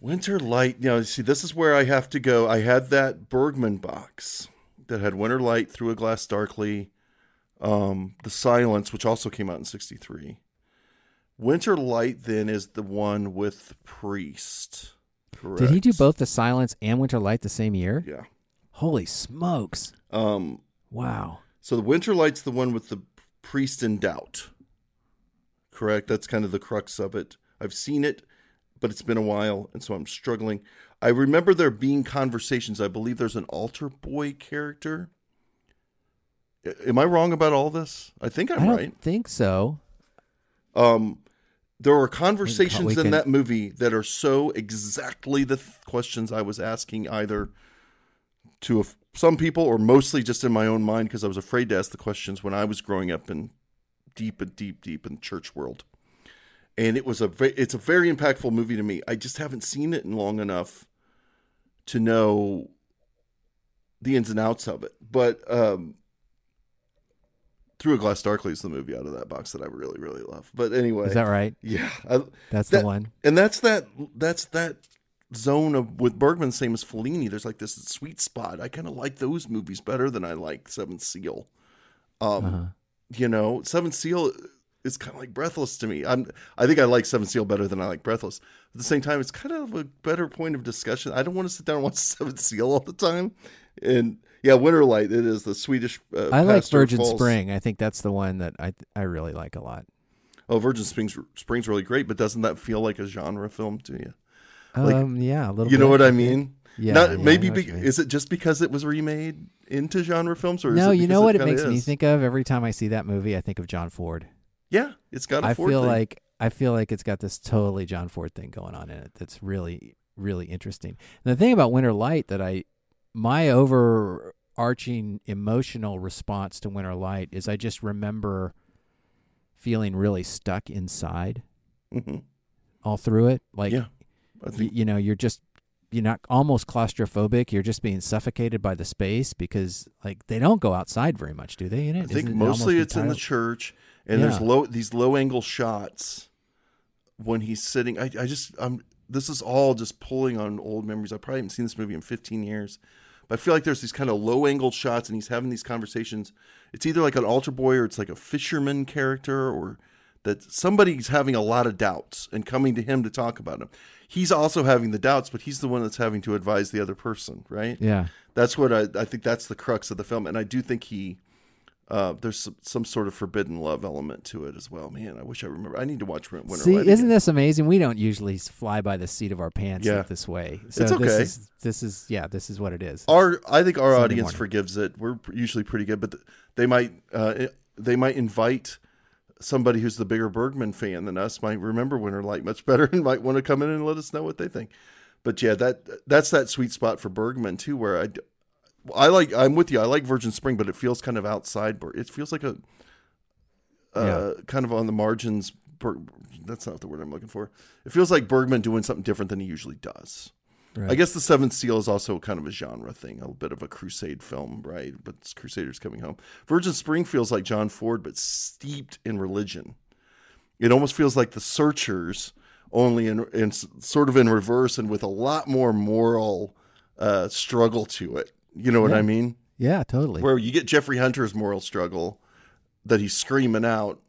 Winter Light. You know, see, this is where I have to go. I had that Bergman box that had Winter Light, Through a Glass Darkly, um, The Silence, which also came out in '63. Winter Light then is the one with the Priest. Correct. Did he do both The Silence and Winter Light the same year? Yeah. Holy smokes! Um, wow. So the Winter Light's the one with the priest in doubt. Correct. That's kind of the crux of it. I've seen it, but it's been a while, and so I'm struggling. I remember there being conversations. I believe there's an altar boy character. Am I wrong about all this? I think I'm I don't right. think so. Um, there are conversations in can- that movie that are so exactly the th- questions I was asking, either to a some people or mostly just in my own mind because I was afraid to ask the questions when I was growing up in deep and deep, deep in the church world. And it was a ve- it's a very impactful movie to me. I just haven't seen it in long enough to know the ins and outs of it. But um, Through a Glass Darkly is the movie out of that box that I really, really love. But anyway, Is that right? Yeah, I, That's the one. and that's that. That's that zone of with Bergman, same as Fellini. There's like this sweet spot. I kind of like those movies better than I like Seventh Seal. Um, Uh-huh. you know, Seventh Seal is kind of like Breathless to me. I'm. I think I like Seventh Seal better than I like Breathless. At the same time, it's kind of a better point of discussion. I don't want to sit down and watch Seventh Seal all the time. And yeah, Winter Light. It is the Swedish. Uh, I like Virgin falls- Spring. I think that's the one that I I really like a lot. Oh, Virgin Springs Springs really great, but doesn't that feel like a genre film to you? Um, yeah, a little You know what I I mean? Yeah, Not, yeah, maybe be, mean. is it just because it was remade into genre films, or is no, it you know what it kinda makes me think of every time I see that movie. I think of John Ford. Yeah, it's got a I Ford feel thing. like I feel like it's got this totally John Ford thing going on in it. That's really really interesting. And the thing about Winter Light that I my overarching emotional response to Winter Light is I just remember feeling really stuck inside Mhm. all through it. Like, Yeah, think- you know, you're just you're not almost claustrophobic. You're just being suffocated by the space because like they don't go outside very much, do they? In it, I think Isn't mostly almost it's in the church, and there's low these low angle shots when he's sitting. I, I just um this is all just pulling on old memories. I probably haven't seen this movie in 15 years, but I feel like there's these kind of low angle shots, and he's having these conversations. It's either like an altar boy or it's like a fisherman character, or that somebody's having a lot of doubts and coming to him to talk about them. He's also having the doubts, but he's the one that's having to advise the other person, right? Yeah. That's what I, I think that's the crux of the film. And I do think he, uh, there's some, some sort of forbidden love element to it as well. Man, I wish I remember. I need to watch Winter See, Light isn't this amazing? We don't usually fly by the seat of our pants Yeah. this way. So It's okay. This is, this is yeah, this is what it is. Our, I think our Sunday audience morning. forgives it. We're usually pretty good, but th- they might, uh, they might invite somebody who's the bigger Bergman fan than us might remember Winter Light much better and might want to come in and let us know what they think. But yeah, that that's that sweet spot for Bergman too, where I, I like I'm with you. I like Virgin Spring, but it feels kind of outside. It feels like a, uh, kind of on the margins. Ber- that's not the word I'm looking for. It feels like Bergman doing something different than he usually does. Right. I guess the Seventh Seal is also kind of a genre thing, a bit of a crusade film, right? But it's Crusaders coming home. Virgin Spring feels like John Ford, but steeped in religion. It almost feels like the Searchers, only in, in sort of in reverse and with a lot more moral uh, struggle to it. You know what Yeah. I mean? Yeah, totally. Where you get Jeffrey Hunter's moral struggle that he's screaming out,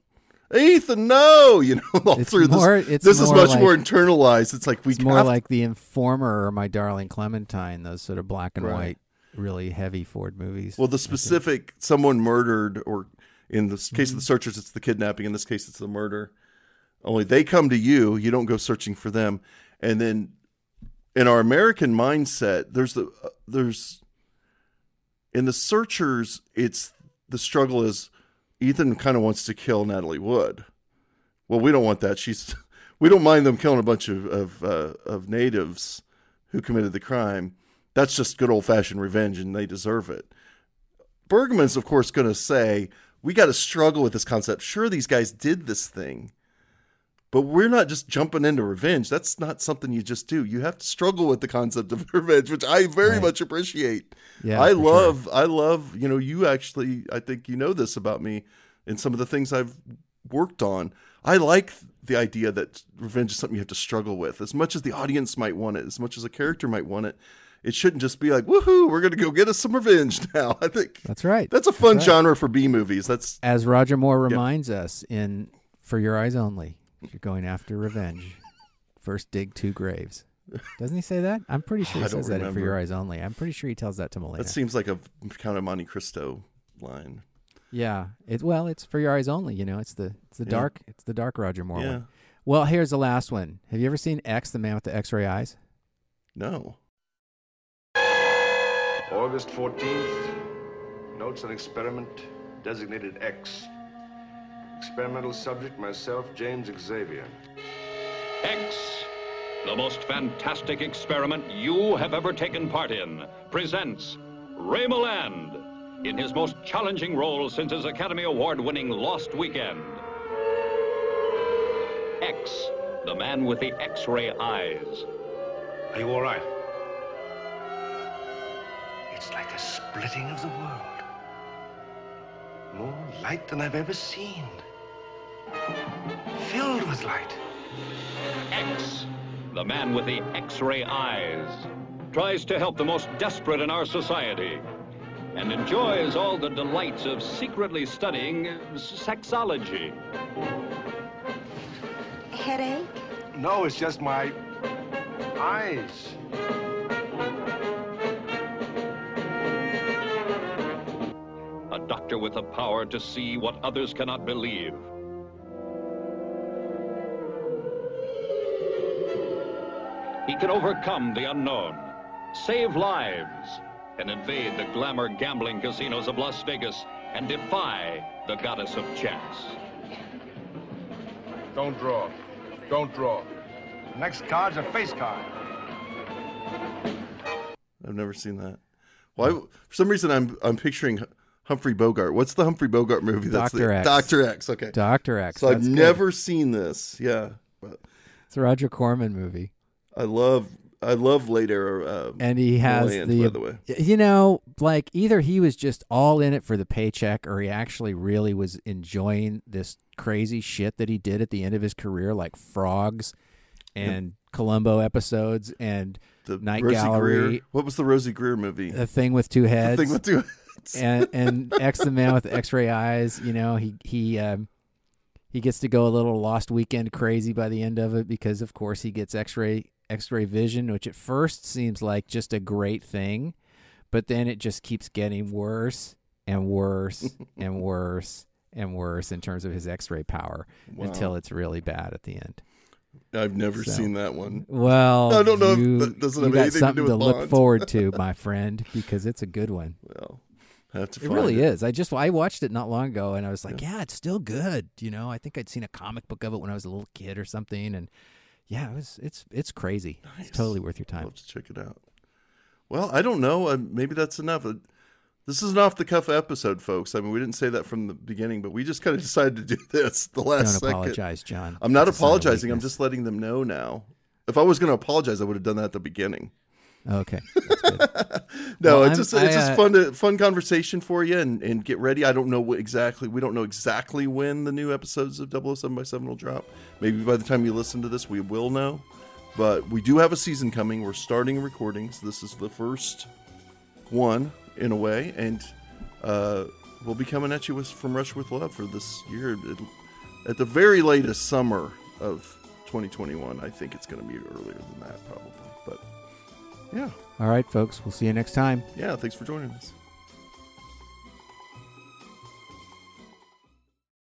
Ethan, no, you know, all It's through more- this. this is much like- more internalized. It's like we It's more like The Informer or My Darling Clementine, those sort of black and Right. white, really heavy Ford movies. Well, the specific someone murdered, or in the case Mm-hmm. of the searchers, it's the kidnapping. In this case, it's the murder. Only they come to you. You don't go searching for them. And then, in our American mindset, there's the uh, there's in the searchers, it's the struggle is Ethan kind of wants to kill Natalie Wood. Well, we don't want that. She's we don't mind them killing a bunch of of, uh, of natives who committed the crime. That's just good old fashioned revenge, and they deserve it. Bergman's, of course, going to say we got to struggle with this concept. Sure, these guys did this thing, but we're not just jumping into revenge. That's not something you just do. You have to struggle with the concept of revenge, which I very Right. much appreciate. Yeah, I for sure. love, I love, you know, you actually, I think you know this about me and some of the things I've worked on. I like the idea that revenge is something you have to struggle with. As much as the audience might want it, as much as a character might want it, it shouldn't just be like, woohoo, we're going to go get us some revenge now. I think That's right. that's a fun right. genre for B movies. That's As Roger Moore reminds us in For Your Eyes Only, you're going after revenge. First dig two graves. Doesn't he say that? I'm pretty sure he I don't says that in For. Your Eyes Only. I'm pretty sure he tells that to Melina. that seems like a Count of Monte Cristo line. Yeah. It well, it's for your eyes only, you know. It's the it's the Yeah. dark it's the dark Roger Moore Yeah. one. Well, here's the last one. Have you ever seen X, the man with the X-ray eyes? No. August 14th. Notes on experiment designated X. Experimental subject myself, James Xavier. X, the most fantastic experiment you have ever taken part in, presents Ray Milland in his most challenging role since his Academy Award winning Lost Weekend. X, the man with the X ray eyes. Are you all right? It's like a splitting of the world. More light than I've ever seen. Filled with light. X, the man with the X ray eyes, tries to help the most desperate in our society and enjoys all the delights of secretly studying sexology. Headache? No, it's just my eyes. A doctor with the power to see what others cannot believe. He can overcome the unknown, save lives, and invade the glamour gambling casinos of Las Vegas and defy the goddess of chance. Don't draw. Don't draw. Next card's a face card. I've never seen that. Why? For some reason, I'm I'm picturing Humphrey Bogart. What's the Humphrey Bogart movie? That's Dr. the, X. Doctor X. Okay. Dr. X, So I've good. never seen this. Yeah, but It's a Roger Corman movie. I love I love late era. Uh, and he has the, by the way. you know like either he was just all in it for the paycheck or he actually really was enjoying this crazy shit that he did at the end of his career like frogs and columbo episodes and The night Rosey gallery Grier. What was the Rosey Grier movie? the thing with two heads thing with two heads. and and x the man with the x-ray eyes you know he he um he gets to go a little lost weekend crazy by the end of it because of course he gets x-ray x-ray vision which at first seems like just a great thing but then it just keeps getting worse and worse and worse and worse in terms of his x-ray power Wow. until it's really bad at the end I've never So- seen that one. well I don't know you, if that doesn't have got anything something to with look forward to my friend because it's a good one Well, I have to. it really it. is. I just I watched it not long ago, and I was like, yeah. it's still good. You know, I think I'd seen a comic book of it when I was a little kid or something, and yeah, it was it's it's crazy. It's totally worth your time. Love to check it out. Well, I don't know. Uh, maybe that's enough. Uh, This is an off the cuff episode, folks. I mean, we didn't say that from the beginning, but we just kind of decided to do this the last Don't second. apologize, John. I'm not It's a sign of apologizing. I'm just letting them know now. If I was going to apologize, I would have done that at the beginning. Okay. no, Well, it's I'm- just I, it's just uh, fun to fun conversation for you and, and get ready. I don't know what exactly we don't know exactly when the new episodes of 007 by 7 will drop. Maybe by the time you listen to this we will know. But we do have a season coming. We're starting recordings. This is the first one in a way and uh, we'll be coming at you with from Rush with Love for this year It- at the very latest summer of 2021. I think it's going to be earlier than that probably. Yeah. All right, folks. We'll see you next time. Yeah, thanks for joining us.